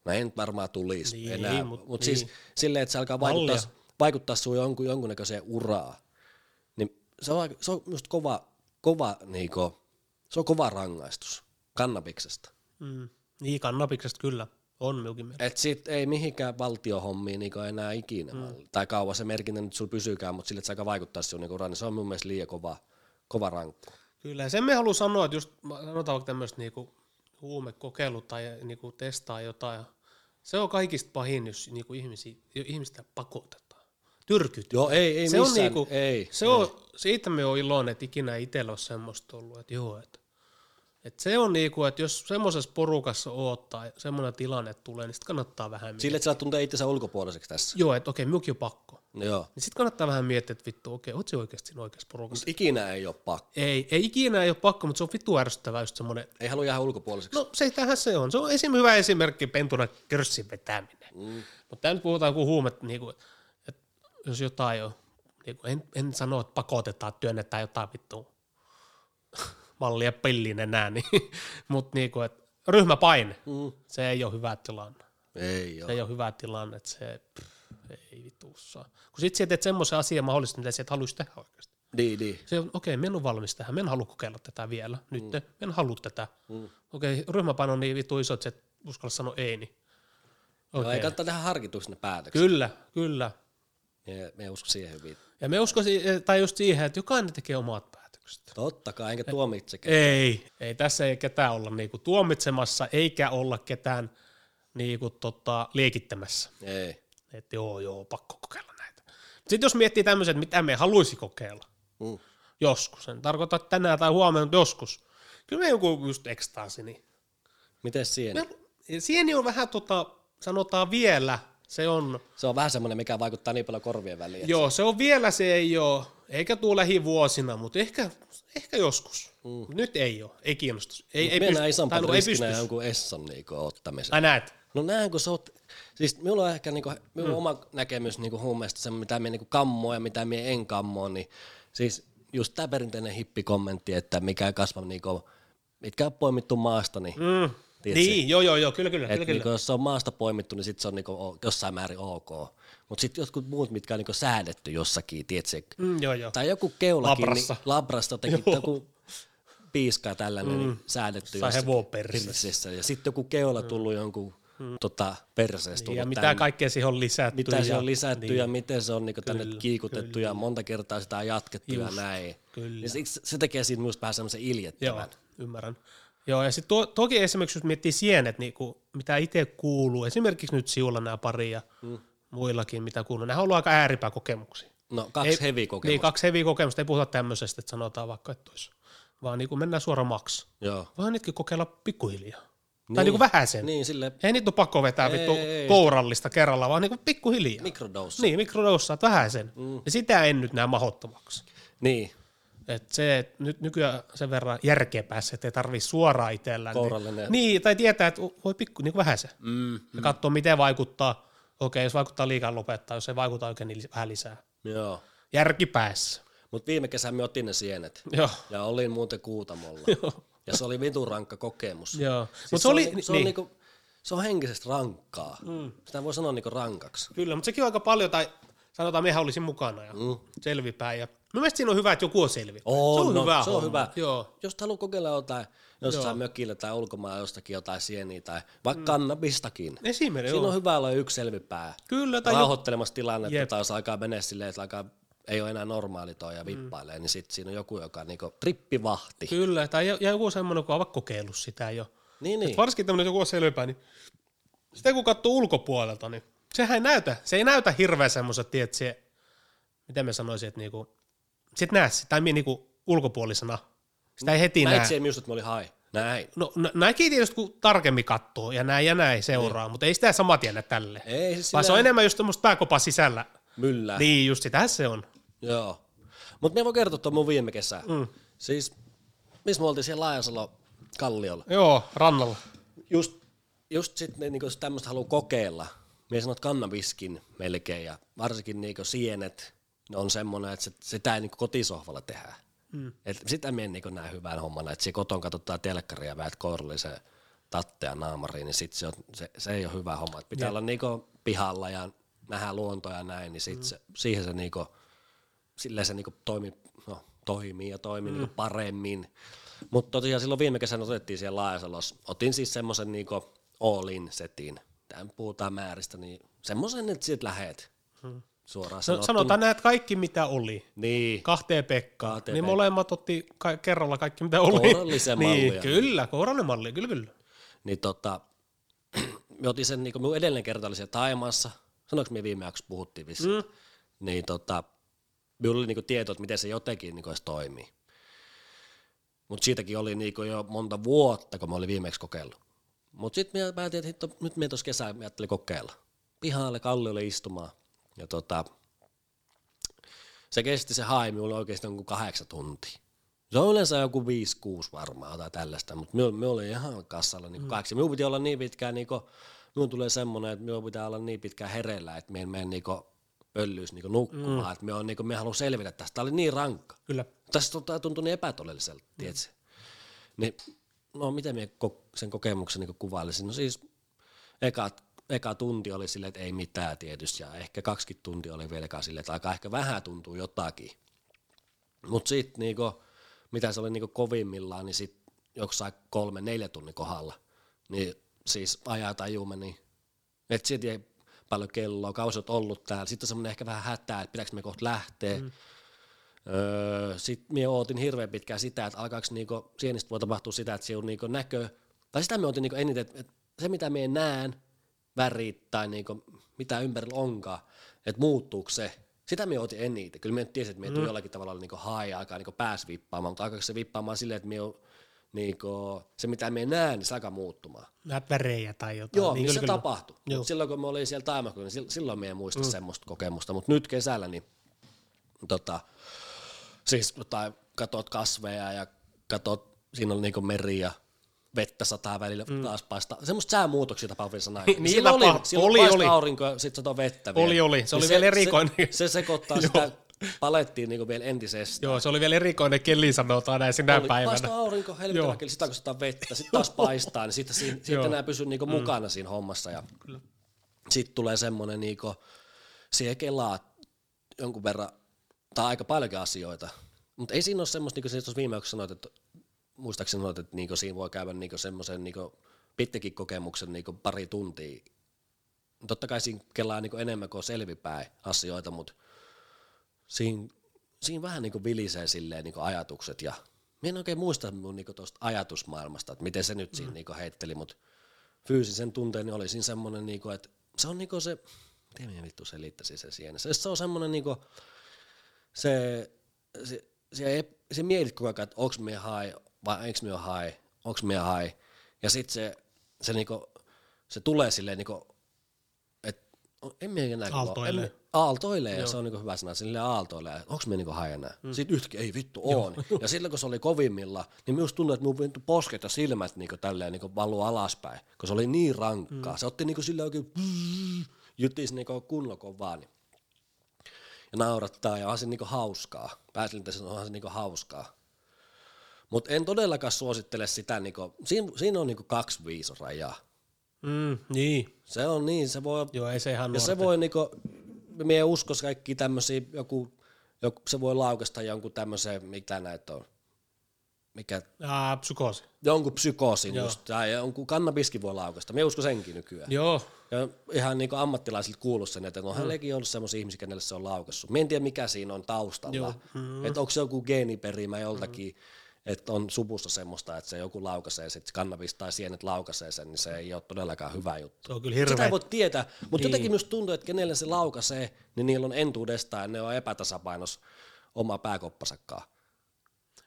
No nyt varmaan tulisi Niin, enää, mut- mutta mut niin. siis silleen, että se alkaa Mallia. vaikuttaa, vaikuttaa sun jonkun, jonkunnäköiseen uraan. Niin se on, se on just kova, kova, niinku, se on kova rangaistus kannabiksesta. Mm. Niin, kannabiksesta kyllä. On minunkin mielestä. Et sit ei mihinkään valtiohommiin niinku enää ikinä, mm. tai kauan se merkintä nyt sulla pysykään, mutta sille, että se aika vaikuttaa sun niinku uraan, niin se on mun mielestä liian kova, kova rankku. Kyllä, ja sen me haluan sanoa, että just sanotaan vaikka tämmöistä niinku huumekokeilu tai niinku testaa jotain. Se on kaikista pahin, jos niinku ihmisiä, ihmistä pakotetaan. Tyrkyt. Joo, ei, ei se on missään, niinku, ei. se on, siitä me on iloinen, että ikinä itsellä ole semmoista ollut, että joo, että, että se on niinku, että jos semmoisessa porukassa oot tai semmoinen tilanne tulee, niin sitten kannattaa vähän miettiä. Sille, että sä tuntee itsensä ulkopuoliseksi tässä. Joo, että okei, minunkin on pakko. Joo. Niin sitten kannattaa vähän miettiä, että vittu, okei, oot se oikeasti siinä oikeassa porukassa? Mut ikinä ei ole pakko. Ei, ei ikinä ei ole pakko, mutta se on vittu ärsyttävää just semmoinen, Ei halua jäädä ulkopuoliseksi. No se tähän se on. Se on esim. hyvä esimerkki pentuna körssin vetäminen. Mm. Mutta tämä nyt puhutaan kuin huumet, niin kuin, että jos jotain on, niin kuin, en, en sano, että pakotetaan, työnnetään jotain vittu mallia pillin enää, niin, mutta niin kuin, että ryhmäpaine, mm. se ei ole hyvä tilanne. Ei Se ole. ei ole hyvä tilanne, että se pff, ei vittu saa. Kun sit sä teet semmoisen asian mahdollisesti, mitä sä et haluaisi tehdä oikeasti. Niin, niin. Se on, okei, okay, en ole valmis tähän, en halua kokeilla tätä vielä, nyt, mm. en halua tätä. Mm. Okei, okay, ryhmäpaino on niin vittu iso, että et uskalla sanoa ei, niin Okay. okei. Ei kannattaa tehdä harkituksi ne päätökset. Kyllä, kyllä. Me, me usko siihen hyvin. Ja me uskoisin, tai just siihen, että jokainen tekee omat päätökset. Totta kai, enkä tuomitsekään. Ei, ei tässä ei ketään olla niinku tuomitsemassa, eikä olla ketään niinku tota, liekittämässä. Ei. Että joo, joo, pakko kokeilla näitä. Sitten jos miettii tämmöiset, mitä me haluaisi kokeilla, Mm. joskus, en tarkoita että tänään tai huomenna, mutta joskus. Kyllä me joku just ekstaasi, niin Miten sieni? Me, sieni on vähän tota, sanotaan vielä, se on, Se on vähän semmoinen, mikä vaikuttaa niin paljon korvien väliin. että joo, se on vielä, se ei ole, eikä tuu lähivuosina, mutta ehkä, ehkä joskus. Mm. Nyt ei ole, ei kiinnosta. Ei, ei Mennään pysty, isompi tai no, ei pysty. jonkun Esson niinku ottamisen. Ai näet, No näin, kun sä oot, siis minulla on ehkä niinku, minulla Mm. on oma näkemys niinku huumeesta, se mitä minä niinku kammoon ja mitä minä en kammoon, niin siis just tämä perinteinen hippikommentti, että mikä ei kasva niinku, mitkä on poimittu maasta, niin, mm. Tiedätkö? niin, joo, joo, joo, kyllä, kyllä, että kyllä, kyllä. niinku, jos se on maasta poimittu, niin sit se on niinku jossain määrin ok. Mutta sitten jotkut muut, mitkä on niinku säädetty jossakin, tiedätkö, Mm, joo, joo. tai joku keulakin, Labrassa. Niin, labrassa jotenkin joku piiska tällainen mm. niin säädetty Sai jossakin persessä. Ja sitten joku keula tullut jonkun mm. tota, perseestä. ja tullut mitä tänne. kaikkea siihen on lisätty. mitä ja, se on lisätty niin, ja miten se on tänne Kyllä, kiikutettu kyllä. ja monta kertaa sitä on jatkettu Just, ja näin. kyllä. Ja siksi se tekee siitä minusta vähän semmoisen Joo, iljettävän. ymmärrän. Joo, ja sitten to, toki esimerkiksi jos miettii sienet, niin kuin, mitä itse kuuluu, esimerkiksi nyt siulla nämä pari ja mm. muillakin, mitä kuuluu. Nämä on ollut aika ääripääkokemuksia. No kaksi Ei- heavy kokemusta. Niin, kaksi heviä kokemusta, ei puhuta tämmöisestä, että sanotaan vaikka, että olisi, vaan niin kuin mennään suoraan maks. Joo. Vaan nytkin kokeilla pikkuhiljaa. Niin. Tai niin kuin vähän sen. Niin, sille Ei niitä ole pakko vetää Ei, vittu ei, ei. kourallista kerralla, vaan niin kuin pikkuhiljaa. mikrodose. Niin, mikrodossaat vähän sen. Mm. Ja sitä en nyt näe mahdottomaksi. Niin. Et se, et nyt nykyään sen verran järkeä päässä, että ei tarvii suoraan. Kouralle ne- Niin, niin, tai tietää, että voi pikku, niin vähän se. Mm. Ja katsoa, miten vaikuttaa. Okei, jos vaikuttaa liikaa lopettaa, jos ei vaikuta oikein, niin vähän lisää. Joo. Järki päässä. Mutta viime kesänä me otin ne sienet. Joo. Ja olin muuten kuutamolla. Joo. Ja se oli vitun rankka kokemus. Joo. Siis Mutta se, oli, on, se, on niin, niinku, se on henkisesti rankkaa. Mm. Sitä voi sanoa niinku rankaksi. kyllä, mutta sekin on aika paljon, tai sanotaan, mehän olisin mukana ja mm. selvipäin. Ja mun mielestä siinä on hyvä, että joku on selvi. On, se on no, hyvä se on homma. hyvä. Joo. Jos haluaa kokeilla jotain, jossain mökillä tai ulkomaan jostakin jotain sieniä tai vaikka mm. kannabistakin. Esimerkiksi, Siinä joo. on hyvä olla yksi selvipää. Kyllä, tai jo, Rauhoittelemassa tilannetta, Jep. tai jos alkaa mennä silleen, että alkaa, ei ole enää normaali toi ja vippailee, mm. niin sitten siinä on joku, joka on niinku trippivahti. kyllä, tai joku semmoinen, kun on kokeillut sitä jo. Niin, niin. Varsinkin tämmöinen joku on selvipää, niin sitä kun katsoo ulkopuolelta, niin sehän ei näytä, se ei näytä hirveän semmoiset, tiedät, se, miten mä sanoisin, että niinku, sit näe sitä, tai niinku ulkopuolisena, sitä ei heti Näit näe. siihen minusta, että mä olin hai. Näin. No nä- näki tietysti, kun tarkemmin katsoo, ja näin ja näin seuraa, niin. mutta ei sitä saman tien näe tälle. Ei siis Vaan se sillä on enemmän just tämmöistä pääkopan sisällä. myllää. Niin, just sitä se on. Joo. Mutta me voi kertoa tuon mun viime kesää. Mm. Siis, missä me oltiin siellä Laajasalo kalliolla. Joo, rannalla. Just, just sitten niin tämmöistä haluaa kokeilla, me sanot kannabiskin melkein ja varsinkin niin sienet, ne on semmoinen, että se, sitä ei niin kotisohvalla tehdä. Mm. Et sitä me en niin näe hyvän hommana, että se koton katsotaan telkkaria ja väät kourallisen tattea naamariin, niin sit se, on, se, se, ei ole hyvä homma. Et pitää Jep. olla niin pihalla ja nähdä luontoa ja näin, niin sit mm. se, siihen se niin silleen se niinku toimi, no, toimii ja toimii mm. niinku paremmin. Mutta tosiaan silloin viime kesänä otettiin siellä Laajasalossa, otin siis semmoisen niinku all-in setin, tämän puhutaan määristä, niin semmoisen, että siitä lähet suoraan No, sanottuna. sanotaan näet kaikki, mitä oli. Niin, Kahteen Pekkaan. Kahteen niin Pekkaan. molemmat otti ka- kerralla kaikki, mitä oli. Kourallisen niin, mallia. Kyllä, kourallinen malli, kyllä kyllä. niin tota, me otin sen, niinku, minun edellinen kerta oli siellä Taimaassa, sanoinko me viime jaksossa puhuttiin vissi, mm. niin tota, minulla oli niinku tieto, että miten se jotenkin niinku edes toimii. Mutta siitäkin oli niinku jo monta vuotta, kun mä olin viimeksi kokeillut. Mutta sitten mä päätin, että hitto, nyt me tuossa kesällä mä ajattelin kokeilla. Pihalle kalliolle istumaan. Ja tota, se kesti se hai minulle oikeasti jonkun kahdeksan tuntia. Se on yleensä joku 5-6 varmaan tai tällaista, mutta minulla, minulla oli ihan kassalla niin mm. kaksi. Minun piti olla niin pitkään, niin minun tulee semmoinen, että minun pitää olla niin pitkään hereillä, että minä en mene niin pöllyys niin nukkumaan, mm. että minä, on, niin minä haluan selvitä tästä. Tämä oli niin rankka. Kyllä. Tästä tuntui niin epätodelliselta, mm. tiedätkö? Niin, no miten ko- sen kokemuksen niin kuvailisin? No siis eka, eka tunti oli silleen, että ei mitään tietysti, ja ehkä 20 tuntia oli vielä silleen, että aika ehkä vähän tuntuu jotakin. Mutta sitten niinku, mitä se oli niinku kovimmillaan, niin sitten jossain kolme, neljä tunnin kohdalla, niin siis ajaa tajuumme, niin että siitä ei paljon kelloa, kausi on ollut täällä, sitten on semmoinen ehkä vähän hätää, että pitääkö me kohta lähteä. Mm. Öö, sitten minä ootin hirveän pitkään sitä, että alkaako niinku, sienistä voi tapahtua sitä, että siellä on niinku näkö, tai sitä me ootin niinku eniten, että, että se mitä me näen, värit tai niinku, mitä ympärillä onkaan, että muuttuuko se, sitä me ootin eniten. Kyllä me nyt tiesin, että me mm. jollakin tavalla niinku high alkaa niinku pääs vippaamaan, mutta alkaako se vippaamaan silleen, että me on, niinku, se mitä me näen, niin se alkaa muuttumaan. Näet värejä tai jotain. Joo, niin, niin se kyllä, tapahtui. Joo. Silloin kun mä olin siellä Taimako, niin sil- silloin mä en muista mm. semmoista kokemusta, mutta nyt kesällä niin tota, siis jotain, katot kasveja ja katot, siinä oli niinku meri ja vettä sataa välillä mm. taas paistaa. Semmoista säämuutoksia tapaavissa näin. Niin, silloin oli, silloin oli, oli. aurinko ja sitten satoi vettä vielä. Oli, oli. Se Niin oli vielä erikoinen. Se, se sekoittaa sitä palettiin niinku vielä entisestään. Joo, se oli vielä erikoinen keli, sanotaan näin sinä Oli, päivänä. Paistaa aurinko, helvetin sitten kun sataa vettä, sitten taas paistaa, niin sitten siitä Joo. enää pysy niinku mukana siinä hommassa. Ja sitten tulee semmoinen, niinku, siihen kelaa jonkun verran, tai aika paljonkin asioita, mutta ei siinä ole semmoista, niin kuin tuossa viime aikoina sanoit, että muistaakseni sanoit, että niinku siinä voi käydä niinku semmoisen niinku pitkäkin kokemuksen niinku pari tuntia. Totta kai siinä kelaa niinku enemmän kuin selvipäin asioita, mutta siinä, siinä vähän niinku vilisee silleen niinku ajatukset ja minä en oikein muista mun niinku tuosta ajatusmaailmasta, että miten se nyt siinä niinku heitteli, mutta fyysisen tunteen niin oli siinä semmoinen, niinku, että se on niinku se, miten minä vittu selittäisin sen sienen. Se, se on semmoinen niinku, se, se, se, ei, se mietit koko ajan, että onks minä hai vai eikö minä hai, onks minä hai. Ja sit se, se, niinku, se tulee silleen niinku, että en minä enää Aaltoilee. En, aaltoilee, ja se on niinku hyvä sana, silleen aaltoilee, onks minä niinku enää. Mm. Sitten yhtäkkiä, ei vittu on. Ja silloin kun se oli kovimmilla, niin minusta tuntui, että mun vittu posket ja silmät niinku tälleen niinku valuu alaspäin, kun se oli niin rankkaa. Mm. Se otti niinku silleen oikein jutis niinku kunnolla kovaa. Niin ja naurattaa ja on se niinku hauskaa. Pääslintäisen onhan se niinku hauskaa. Mutta en todellakaan suosittele sitä, niinku, siinä, siinä on niinku kaksi viisorajaa. Mm, niin. Se on niin, se voi, Joo, ei se ihan ja se voi niinku, mie uskos kaikki tämmöisiä, joku, joku, se voi laukasta jonkun tämmöisen, mitä näitä on, mikä, Aa, psykoosi. jonkun psykoosin just, tai jonkun kannabiskin voi laukasta. Mie usko senkin nykyään. Joo, Ja ihan niin kuin ammattilaisilta kuullut sen, että onhan mm. ollut sellaisia ihmisiä, kenelle se on laukassut. Mä en tiedä, mikä siinä on taustalla. Joo. Mm. Että onko se joku geeniperimä joltakin, mm. Että on suvussa semmoista, että se joku laukaisee, sit kannabis tai sienet laukaisee sen, niin se ei ole todellakaan hyvä juttu. se on kyllä Sitä hirveä. ei voi tietää, mutta Niin. jotenkin myös tuntuu, että kenelle se laukaisee, niin niillä on entuudestaan, ja ne on epätasapainos oma pääkoppasakaan.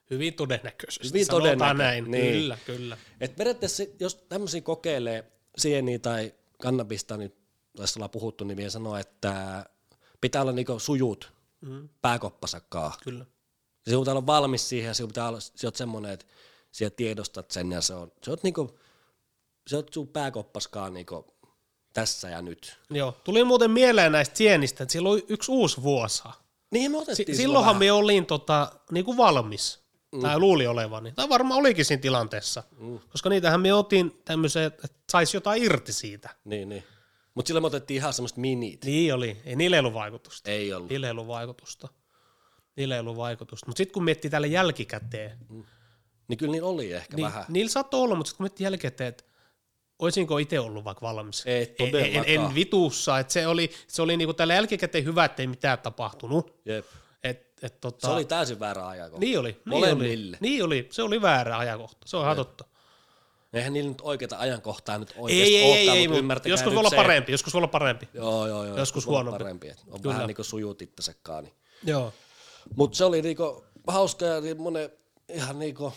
Hyvin todennäköisesti. Hyvin Sanotaan todennäkö- näin. niin. Kyllä, kyllä. Et periaatteessa, jos tämmöisiä kokeilee sieniä tai kannabista, niin tässä ollaan puhuttu, niin vielä sanoo, että pitää olla niinku sujut Mm, pääkoppasakkaa. kyllä. Se pitää olla valmis siihen ja sinun pitää olla, se on semmoinen, että sinä tiedostat sen ja se on, se on niinku, se on sun pääkoppaskaa niinku tässä ja nyt. Joo, tuli muuten mieleen näistä sienistä, että silloin yksi uusi vuosa. Niin me otettiin silloinhan silloin me olin tota, niinku valmis, mm. tai luuli olevani, tai varmaan olikin siinä tilanteessa, mm. koska niitähän me otin tämmöiseen, että saisi jotain irti siitä. vähän. Niin, niin. Mutta silloin me otettiin ihan semmoista minit. Niin oli, ei niillä ei ollut vaikutusta. Ei ollut. Niillä ei ollut vaikutusta. Niillä ei ollut vaikutusta. Mutta sitten kun miettii tälle jälkikäteen, Niin kyllä niillä oli ehkä niin vähän. niillä saattoi olla, mutta sitten kun miettii jälkikäteen, että olisinko itse ollut vaikka valmis? Ei en, en, todellakaan. en vitussa, että se oli, se oli niinku tällä jälkikäteen hyvä, että ei mitään tapahtunut. Jep. Et, et tota, Se oli täysin väärä ajankohta. niin oli, niin oli, Molemmille. niin oli, se oli väärä ajankohta, se on ihan totta. Eihän niillä nyt oikeita ajankohtaa nyt Ei, oikeasti ei, ei, olekaan, ei, mutta mut ymmärtäkää joskus voi olla se, parempi, joskus voi olla parempi. Joo, joo, joo. Joskus olla huonompi. parempi. On Kyllä. vähän niinku sujut itsesekään. Niin. Joo. Mutta se oli niinku hauska ja semmoinen ihan niinku,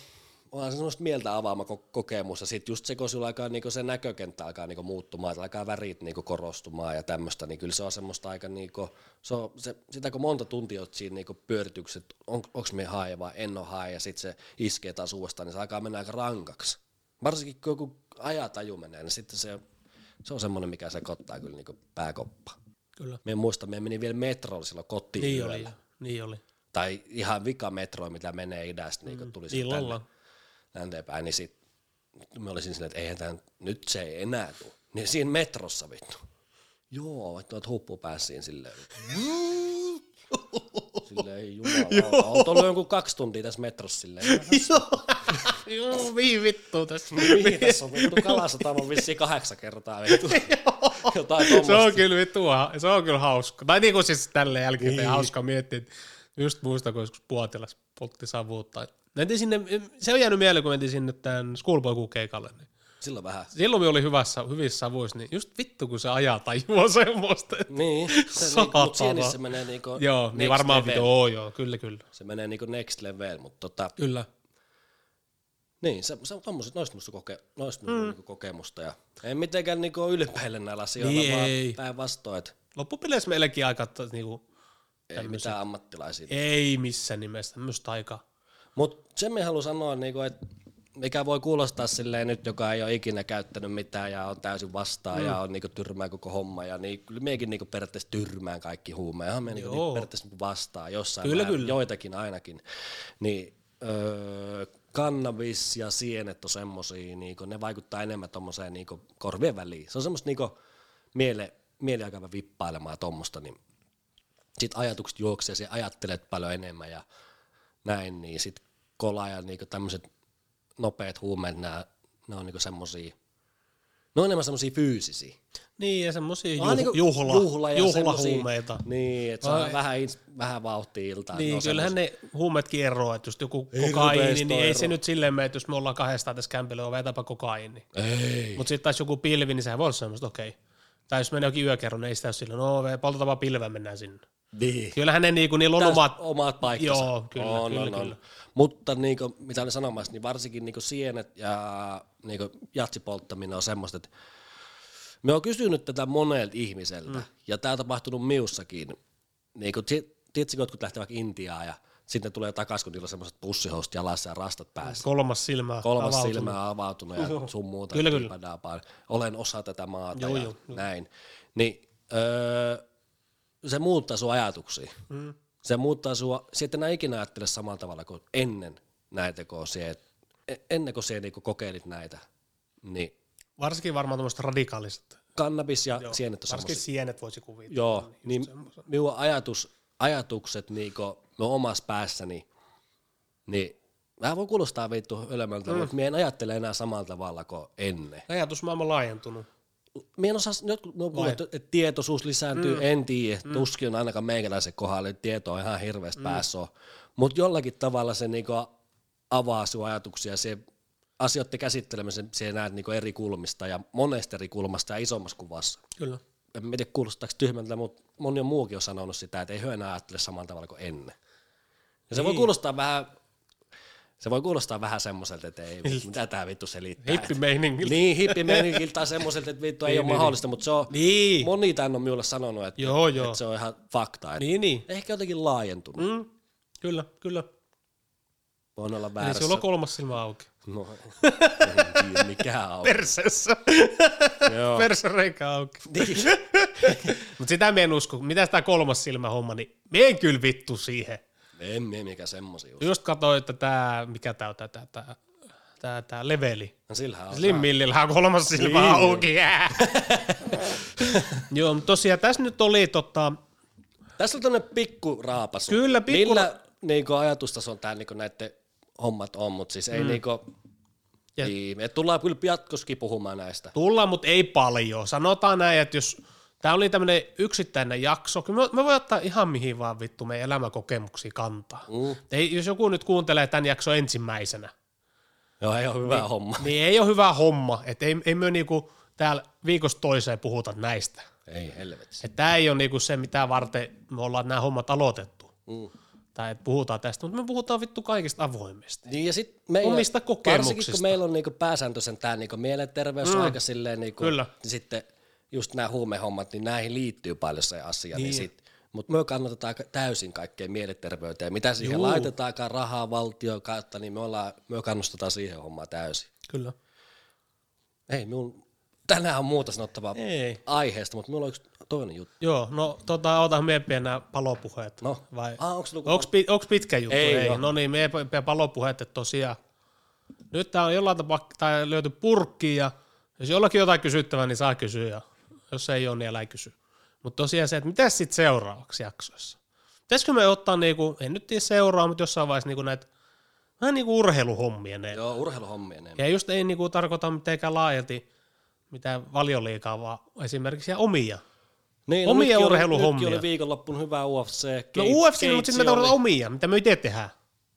onhan se semmoista mieltä avaama ko- kokemus. Ja sitten just se, kun sulla alkaa niinku se näkökenttä alkaa niinku muuttumaan, että alkaa värit niinku korostumaan ja tämmöistä, niin kyllä se on semmoista aika niinku, se on se, sitä kun monta tuntia oot siinä niinku pyöritykset, on, onko me hae vai en ole hae, ja sitten se iskee taas uudestaan, niin se alkaa mennä aika rankaksi. Varsinkin kun joku ajataju menee, niin sitten se, se on semmoinen, mikä se kottaa kyllä niinku pääkoppa. Kyllä. Me muista, me meni vielä metrolla silloin kotiin Niin yöllä. oli, niin oli. Tai ihan vika metro, mitä menee idästä, niin kun tuli sitten Illalla. tänne länteenpäin, niin sit mä olisin silleen, että eihän tämän, nyt se ei enää tule. Niin siinä metrossa vittu. Joo, että oot huppu päässiin silleen. silleen, ei jumala, oot ollut jonkun kaksi tuntia tässä metrossa silleen. Joo, mihin vittu tässä. Mihin tässä on vittu kalasatama vissiin kahdeksan kertaa vittu. Jotain Se on kyllä vittu, se on kyllä hauska. Tai niinku siis tälle jälkeen Niin. hauska miettiä, että just muista, kun joskus puotilas poltti savuutta. Mentiin sinne, se on jäänyt mieleen, kun mentiin sinne tämän Schoolboy keikalle. Niin. Silloin vähän. Silloin me oli hyvässä, hyvissä savuissa, niin just vittu, kun se ajaa tajua semmoista. Niin, se, niin, Saatana. mutta sienissä se menee niinku Joo, niin varmaan level. vittu, oo, joo, kyllä, kyllä. Se menee niinku next level, mutta tota, Kyllä. Niin, se, se on tommoset, noista musta, koke, noista musta niinku kokemusta. Ja en mitenkään niinku ylpeille näillä asioilla, Niin, vaan päinvastoin, Loppupeleissä meilläkin aika, niinku, ei mitään ammattilaisia. ei missään nimessä tämmöistä aikaa. Mutta sen me haluan sanoa, niinku, että mikä voi kuulostaa silleen nyt, joka ei ole ikinä käyttänyt mitään ja on täysin vastaan mm. ja on niinku tyrmää koko homma. Ja niin, kyllä miekin niinku periaatteessa tyrmään kaikki huumeja. Me niinku, niinku periaatteessa vastaan jossain Kyllä, määrin, kyllä. joitakin ainakin. Niin, öö, kannabis ja sienet on semmosia, niinku, ne vaikuttaa enemmän tommoseen niinku, korvien väliin. Se on semmoista niinku, miele, mieliaikava vippailemaan tuommoista, niin sit ajatukset juoksee, ja ajattelet paljon enemmän ja näin, niin sit kola ja niinku tämmöiset nopeat huumeet, nää, ne on niinku semmosia, ne on enemmän semmosia fyysisiä. Niin, ja semmosia Vähän juh, niinku juhla, juhla ja juhlahuumeita. semmosia- Niin, että saa vähän, ins- vähän vauhtia iltaan. Niin, ne on kyllähän ne huumeetkin eroaa, että just joku kokaiini, niin ei se nyt silleen mene, että jos me ollaan kahdestaan tässä kämpillä, on vetäpä kokaiini. Ei. Mutta sitten taas joku pilvi, niin sehän voi olla semmoista, okei, Tai jos menee jokin yökerron, niin ei sitä ole sillä, no poltetaan vaan pilveä, mennään sinne. Niin. Kyllähän ne niinku, niillä on Täs omat, omat paikkansa. Joo, kyllä, on, kyllä, on, on. kyllä. Mutta niinku, mitä olen sanomassa, niin varsinkin niinku sienet ja niinku jatsipolttaminen on semmoista, että me on kysynyt tätä monelta ihmiseltä, mm. ja tämä on tapahtunut miussakin. Niinku, tiedätkö, jotkut lähtee vaikka Intiaan ja sitten ne tulee takaisin, kun niillä on semmoiset pussihousut jalassa ja rastat päässä. kolmas silmä Kolmas avautunut. silmä on avautunut ja sun muuta. Kyllä, kyllä. Olen osa tätä maata Joo, ja joo, näin. Niin öö, se muuttaa sun ajatuksia. Mm. Se muuttaa sua, se et enää ikinä ajattele samalla tavalla kuin ennen näitä, kun se, e- ennen kuin se niinku kokeilit näitä. Niin Varsinkin varmaan tämmöiset radikaaliset. kannabis ja Joo. sienet on Varsinkin semmosia. sienet voisi kuvitella. Joo, niin minun ajatus, ajatukset niinku, no omassa päässäni, niin vähän voi kuulostaa vittu ylemmältä, mm. mutta minä en ajattele enää samalla tavalla kuin ennen. Ajatusmaailma on laajentunut. Mie en osaa, jotkut on kuullut, että tietoisuus lisääntyy, mm. en tiedä, mm. tuskin on ainakaan meikäläisen kohdalla, että tieto on ihan hirveästi mm. päässä mutta jollakin tavalla se niinku avaa sun ajatuksia, se asioiden käsittelemisen se näet niinku eri kulmista ja monesta eri kulmasta ja isommassa kuvassa. Kyllä. En tiedä kuulostaako tyhmältä, mutta moni on muukin on sanonut sitä, että ei he enää ajattele samalla tavalla kuin ennen. Ja se voi Niin. kuulostaa vähän, se voi kuulostaa vähän semmoiselta, että ei, mitä tämä vittu selittää. Hippimeiningiltä. Niin, hippimeiningiltä tai semmoiselta, että vittu ei Niin, ole niin, mahdollista, mutta se on, Niin. moni tän on minulle sanonut, että, Joo, joo. että se on ihan fakta. Että Niin, niin. Ehkä jotenkin laajentunut. Mm. Kyllä, kyllä. Voin olla Eli väärässä. sulla on kolmas silmä auki. No, en tiedä mikä on. Perseessä. Joo. Persereikä auki. Niin. Mutta sitä me en usko. Mitä tämä kolmas silmä homma, niin me en kyllä vittu siihen. En mie mikä semmosia just. Just katsoin, että tämä, mikä tämä on, tämä, tämä, tämä, tämä leveli. No sillähän on. Slim Millillä on kolmas silmä Niin. auki. Jää. Joo, mutta tosiaan tässä nyt oli tota, Tässä on tämmönen pikku raapasu. Kyllä, pikku- Millä niinku, ajatustason tää niinku, näiden hommat on, mutta siis ei Mm. niinku, Ja- niin, me tullaan kyllä jatkossakin puhumaan näistä. tullaan, mutta ei paljon. Sanotaan näin, että jos tämä oli tämmöinen yksittäinen jakso, kyllä me, me voi ottaa ihan mihin vaan vittu meidän elämänkokemuksia kantaa. Mm. Ei, jos joku nyt kuuntelee tämän jakson ensimmäisenä, Joo, ei ole hyvä homma. niin ei ole hyvä homma, että ei, ei me niinku täällä viikosta toiseen puhuta näistä. Ei helvetissä. Tämä ei ole niinku se, mitä varten me ollaan nämä hommat aloitettu. Mm. Tai että puhutaan tästä, mutta me puhutaan vittu kaikista avoimesti. Niin ja sit meillä, Omista Varsinkin kokemuksista. kun meillä on niinku pääsääntöisen tämä niinku mielenterveys mm. aika silleen, niinku, Kyllä. niin sitten just nämä huumehommat, niin näihin liittyy paljon se asia. Niin. Niin. Sit, mutta me kannatetaan ka- täysin kaikkeen mielenterveyteen. Mitä siihen Juu. laitetaankaan rahaa valtion kautta, niin me, ollaan, me kannustetaan siihen hommaan täysin. Kyllä. Ei, minun, tänään on muuta sanottavaa Ei. aiheesta, mutta minulla on yksi toinen juttu. Joo, no tota, otan miettiä nämä palopuheet. No. Vai? Ah, onks luku- Onks, onks pitkä juttu? Ei Ei. No niin, me palopuheet, että tosiaan. Nyt tää on jollain tapaa tai löyty purkkiin ja jos jollakin jotain kysyttävää, niin saa kysyä. Jos ei ole, niin älä kysy. Mutta tosiaan se, että mitä sitten seuraavaksi jaksoissa? Pitäisikö me ottaa, niinku, en nyt tiedä seuraa, mutta jossain vaiheessa niinku näitä vähän niinku urheiluhommia. Ne. Joo, urheiluhommia enemmän. Ja just ei niinku tarkoita mitenkään laajalti mitään valioliikaa, vaan esimerkiksi omia. Niin, omia nytkin oli- urheiluhommia. Nytkin oli viikonloppuna hyvä UFC. No Keitsi- UFC, mutta Keitsi sitten me tarkoitan oli- omia, mitä me itse tehdään.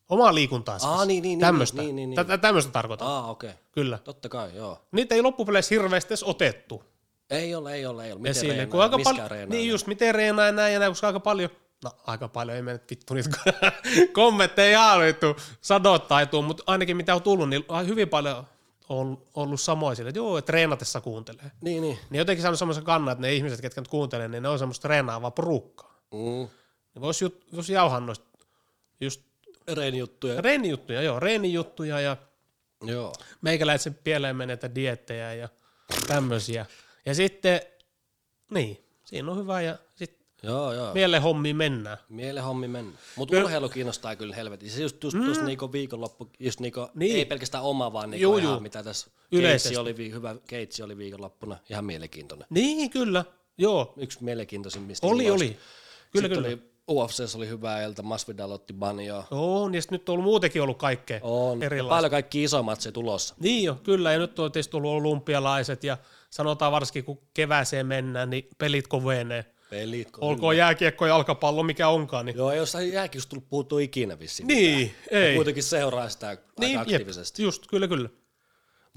Omaa liikuntaa siis. Aa, niin, niin, niin, Tämmöistä. niin, niin, niin. Tämmöistä tarkoitan, Ah, okei. Okay. kyllä. Totta kai, joo. Niitä ei loppupeleissä hirveästi edes otettu Ei ole, ei ole, ei ole. Miten esille. reenaa, Kun aika reenaa. niin just, miten reenaa ja näin ja näin, koska aika paljon, no aika paljon, ei mene vittu niitä kommentteja ihan vittu mutta ainakin mitä on tullut, niin hyvin paljon on ollut samoin sille, että joo, että treenatessa kuuntelee. Niin, niin. Niin jotenkin saanut semmoisen kannan, että ne ihmiset, ketkä nyt kuuntelee, niin ne on semmoista treenaavaa porukkaa. Mm. Niin vois, jut, vois jauhaa noista just Reenijuttuja. reenijuttuja, joo, reenijuttuja ja Joo. meikäläisen pieleen menetä diettejä ja tämmöisiä. Ja sitten, niin, siinä on hyvä ja sitten Joo, joo. hommiin mennään. Mielen hommi mennä. Mutta urheilu kiinnostaa kyllä helvetin. Se just, just mm. tuossa niinku viikonloppu, just niinku, Niin. ei pelkästään oma, vaan niinku Juu, ihan juu. mitä tässä Yleisesti. keitsi oli, vi- hyvä keitsi oli viikonloppuna. Ihan mielenkiintoinen. Niin, kyllä, joo, Yksi mielenkiintoisimmista. oli, iloista. oli. Kyllä, Sitten kyllä. oli UFCssä oli hyvä ilta, Masvidal otti banjoa. On, ja nyt on ollut muutenkin ollut kaikkea On. Ja erilaista. paljon kaikki isommat se tulossa. Niin jo, kyllä, ja nyt on tietysti tullut olympialaiset, ja sanotaan varsinkin kun kevääseen mennään, niin pelit kovenee. Pelit. Olkoon jääkiekko ja jalkapallo, mikä onkaan. Niin, Joo, ei jossain jääkiekosta tullut puhuttua ikinä vissiin. niin mitään. Ja ei. kuitenkin seuraa sitä Niin, aika jep, aktiivisesti. just, kyllä, kyllä.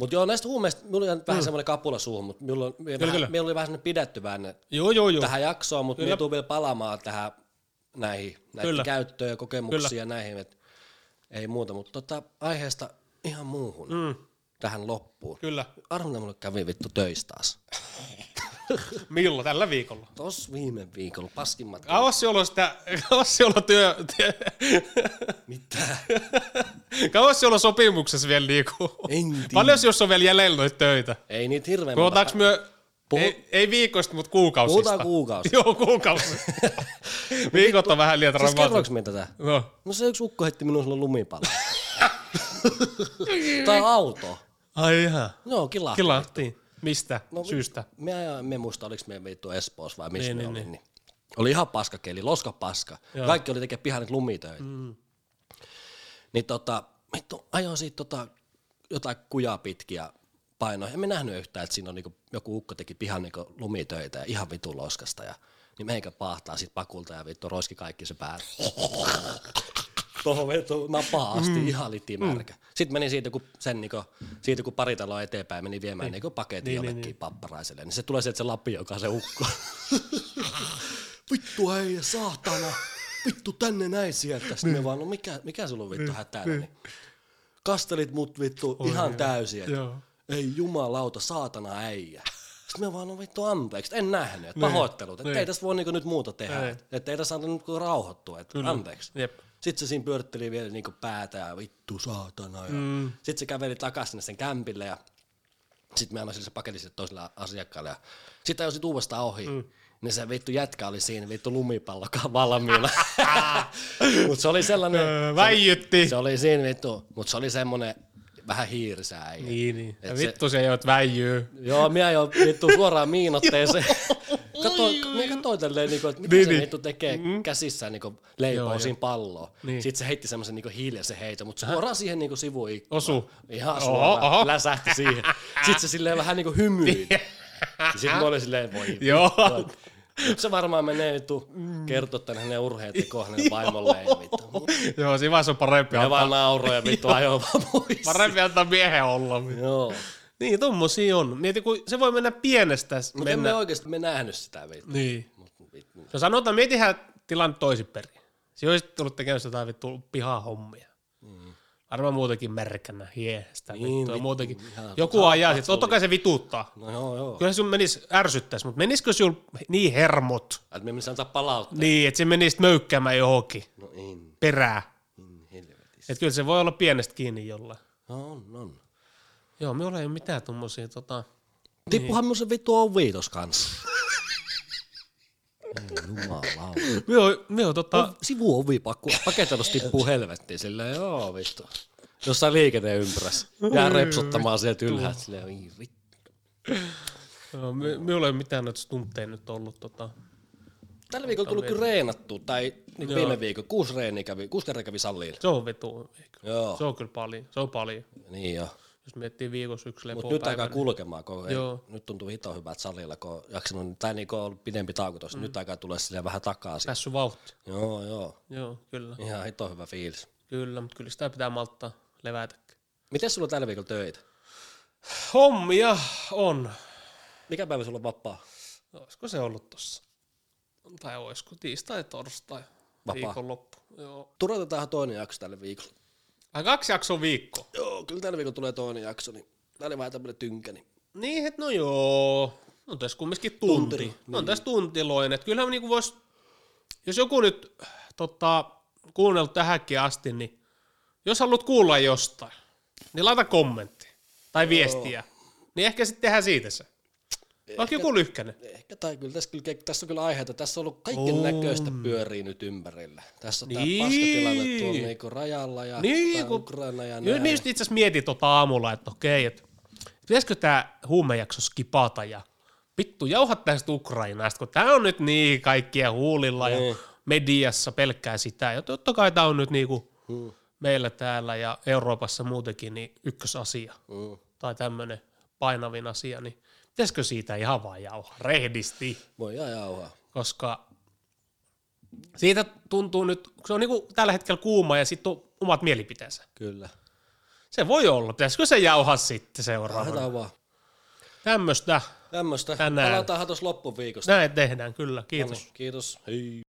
Mutta joo, näistä huumeista, mulla on vähän semmoinen kapula suuhun, mutta minulla, on, kyllä, vähän, kyllä. minulla oli vähän semmoinen pidättyväinen Joo, joo, joo. tähän jaksoon, mutta minä tulen vielä palaamaan tähän näihin, näihin Kyllä. käyttöön ja kokemuksiin ja näihin, että ei muuta, mutta tota, aiheesta ihan muuhun Mm, tähän loppuun. kyllä. Arvona mulle kävi vittu töistä taas. Milloin? Tällä viikolla. Tos viime viikolla, paskimmat. Kauas se ollut sitä, kauas se ollut työ, työ Mitä? kauas se ollut sopimuksessa vielä niinku. En tiedä. Paljon jos on vielä jäljellä noita töitä? Ei niitä hirveän Puhutaanko myö, Puhu- ei, ei viikoista, mutta kuukausista. Puhutaan kuukausista. Joo, kuukausi. Viikot on vähän liian Siis dramaattista. kerroinko minä tätä? No. No se yksi ukko heitti minun silloin lumipallo. tai auto. Ai ihan. Joo, kila. Kilahtiin. Mistä No, syystä? Mä, mä muista, oliko me vittu Espoossa vai missä Niin, me niin, oli. niin. Niin. Oli ihan paskakeli, loska paska. Joo. Kaikki oli tekemään pihan lumitöitä. Mm. Niin tota, vittu, ajoin siitä tota, jotain kujaa pitkiä painoa. En mä nähnyt yhtään, että siinä on niinku, joku ukko teki pihan niinku lumitöitä ja ihan vitun loskasta. Ja, niin meikä pahtaa sit pakulta ja vittu roiski kaikki se päälle. Tuohon vittu napaa asti mm. ihan litimärkä. Sitten meni siitä, kun, sen, niinku, siitä, kun pari taloa eteenpäin meni viemään niinku paketin Niin, jollekin niin, niin. papparaiselle, niin se tulee sieltä se lappi, joka on se ukko. vittu ei, saatana. Vittu tänne näin sieltä. Sitten me vaan, no mikä, mikä sulla on vittu hätänä? Niin. Kastelit mut vittu ihan täysin. että. Ei jumalauta, saatana äijä. Sitten me vaan, no vittu anteeksi, en nähnyt, että pahoittelut, että Niin. ei tästä voi niinku nyt muuta tehdä, että et ei tässä saanut niinku rauhoittua, että anteeksi. Jep. Sitten se siinä pyöritteli vielä niinku päätä ja vittu saatana. Ja mm. Sitten se käveli takaisin sen kämpille ja sitten me annoin sille se paketin toiselle asiakkaalle. Ja sitten ajoin uudestaan ohi. Mm. Niin se vittu jätkä oli siinä vittu lumipallokaan valmiina. Mutta se oli sellainen, Öö, Väijytti. se oli siinä vittu, mutta se oli semmonen vähän hiirisää äijä. Niin, niin. Ja se- vittu se ei ole väijyy. Joo, minä jo vittu suoraan miinotteeseen. Katsoin, minä katsoin tälleen, niinku, että mitä Niin, se niin. vittu tekee käsissään niinku, leipoo Joo, siinä palloa. Niin. Sitten se heitti semmoisen niinku, hiljaisen heiton, mutta suoraan siihen niinku, sivuikkunaan. Osu. Ihan suoraan, oho. läsähti siihen. Sitten se silleen vähän niinku hymyili. Sitten mä olin silleen, voi Joo. se varmaan menee vittu kertoa tänne hänen urheiltekoon hänen vaimolleen vittu. Joo, siinä vaiheessa on parempi antaa, vaan nauroi ja vittu ajoi vaan pois. parempi antaa miehen olla. Joo. Niin, tommosia on. Mieti, kun se voi mennä pienestä Mutta mennä. emme oikeasti me nähnyt sitä vittu. Niin. Mut vittu. No sanotaan, mietihän tilanne toisinpäin. Se olisi tullut tekemään jotain vittu pihahommia. Mm. Varmaan muutenkin märkänä, hiestä, niin, vittu, vittu, muutenkin. ihan Joku totta. ajaa, sit, totta kai se vituttaa. No joo, joo. Kyllä sun menis ärsyttäisi, mutta menisikö sul niin hermot, Että me mennään antaa palautetta. niin, että se menisi möykkäämään johonkin No en, perää. en helvetissä. Että kyllä se voi olla pienestä kiinni jollain. No on, on. Joo, minulla ei ole mitään tommosia tota... Tippuhan mun se vittu on viitos kanssa. Ei Jumalauta. Me on, me on tota... Sivu ovi pakku. Paketelus tippuu helvettiin silleen, joo vittu. Jossain liikenneympyrässä. Jää repsottamaan sieltä ylhäältä silleen, "Oi, vittu. Joo, me, minulla ei ole mitään noita stuntteja nyt ollut tota... Tällä viikolla tullut kyllä reenattu, tai niin viime viikolla, kuusi reeniä kävi, kuusi kertaa kävi salliin. Se on vetu. Joo, Se on kyllä paljon. Se on paljon. niin joo. Jos miettii viikossa yksi Mutta lepoa nyt alkaa kulkemaan, kun ei, Joo. nyt tuntuu hito hyvät salilla, kun on jaksanut, tai niin kun on ollut pidempi tauko tuossa, mm. nyt alkaa tulla silleen vähän takaisin. Päässyt vauhti. Joo, joo. Joo, kyllä. Ihan hito hyvä fiilis. Kyllä, mutta kyllä sitä pitää malttaa levätä. Miten sulla on tällä viikolla töitä? Hommia on. Mikä päivä sulla on vapaa? Olisiko se ollut tossa? Tai olisiko tiistai, torstai, Vapaa. viikonloppu. Joo. Turvatetaan toinen jakso tälle viikolla. Ai kaksi jaksoa viikko. Joo, kyllä tällä viikolla tulee toinen jakso, niin tää oli vähän tämmönen tynkä, niin Niin, et no joo. On tässä kumminkin tunti. Tunti, Tunti. On tässä tuntiloin. Et kyllähän niinku vois, jos joku nyt tota, kuunnellut tähänkin asti, niin jos haluat kuulla jostain, niin laita kommentti tai viestiä. Niin ehkä sitten tehdään siitä se. Vaikka joku lyhkänen. ehkä, tai kyllä tässä, kyllä, tässä on kyllä aiheita. Tässä on ollut kaiken näköistä pyörii nyt ympärillä. Tässä on Niin. tää paskatilanne tuolla niinku rajalla ja Niin, kun- Ukraina ja Nyt näin. niin itse asiassa mietin tota aamulla, että okei, että pitäisikö tämä huumejakso skipata ja vittu jauhat tästä Ukrainasta, kun tämä on nyt niin kaikkia huulilla ja Niin. mediassa pelkkää sitä. Ja totta kai tämä on nyt niinku Mm, meillä täällä ja Euroopassa muutenkin niin ykkösasia mm. tai tämmöinen painavin asia, niin pitäisikö siitä ihan vaan jauhaa rehdisti, Voi jauhaa. koska siitä tuntuu nyt, kun se on niinku tällä hetkellä kuuma ja sitten omat mielipiteensä. Kyllä. Se voi olla. Pitäisikö se jauhaa sitten seuraavana? Lähdetään vaan. Tämmöistä. Tämmöistä. Tänään. Palataan tuossa loppuviikosta. Näin tehdään, kyllä. Kiitos. Kiitos. Hei.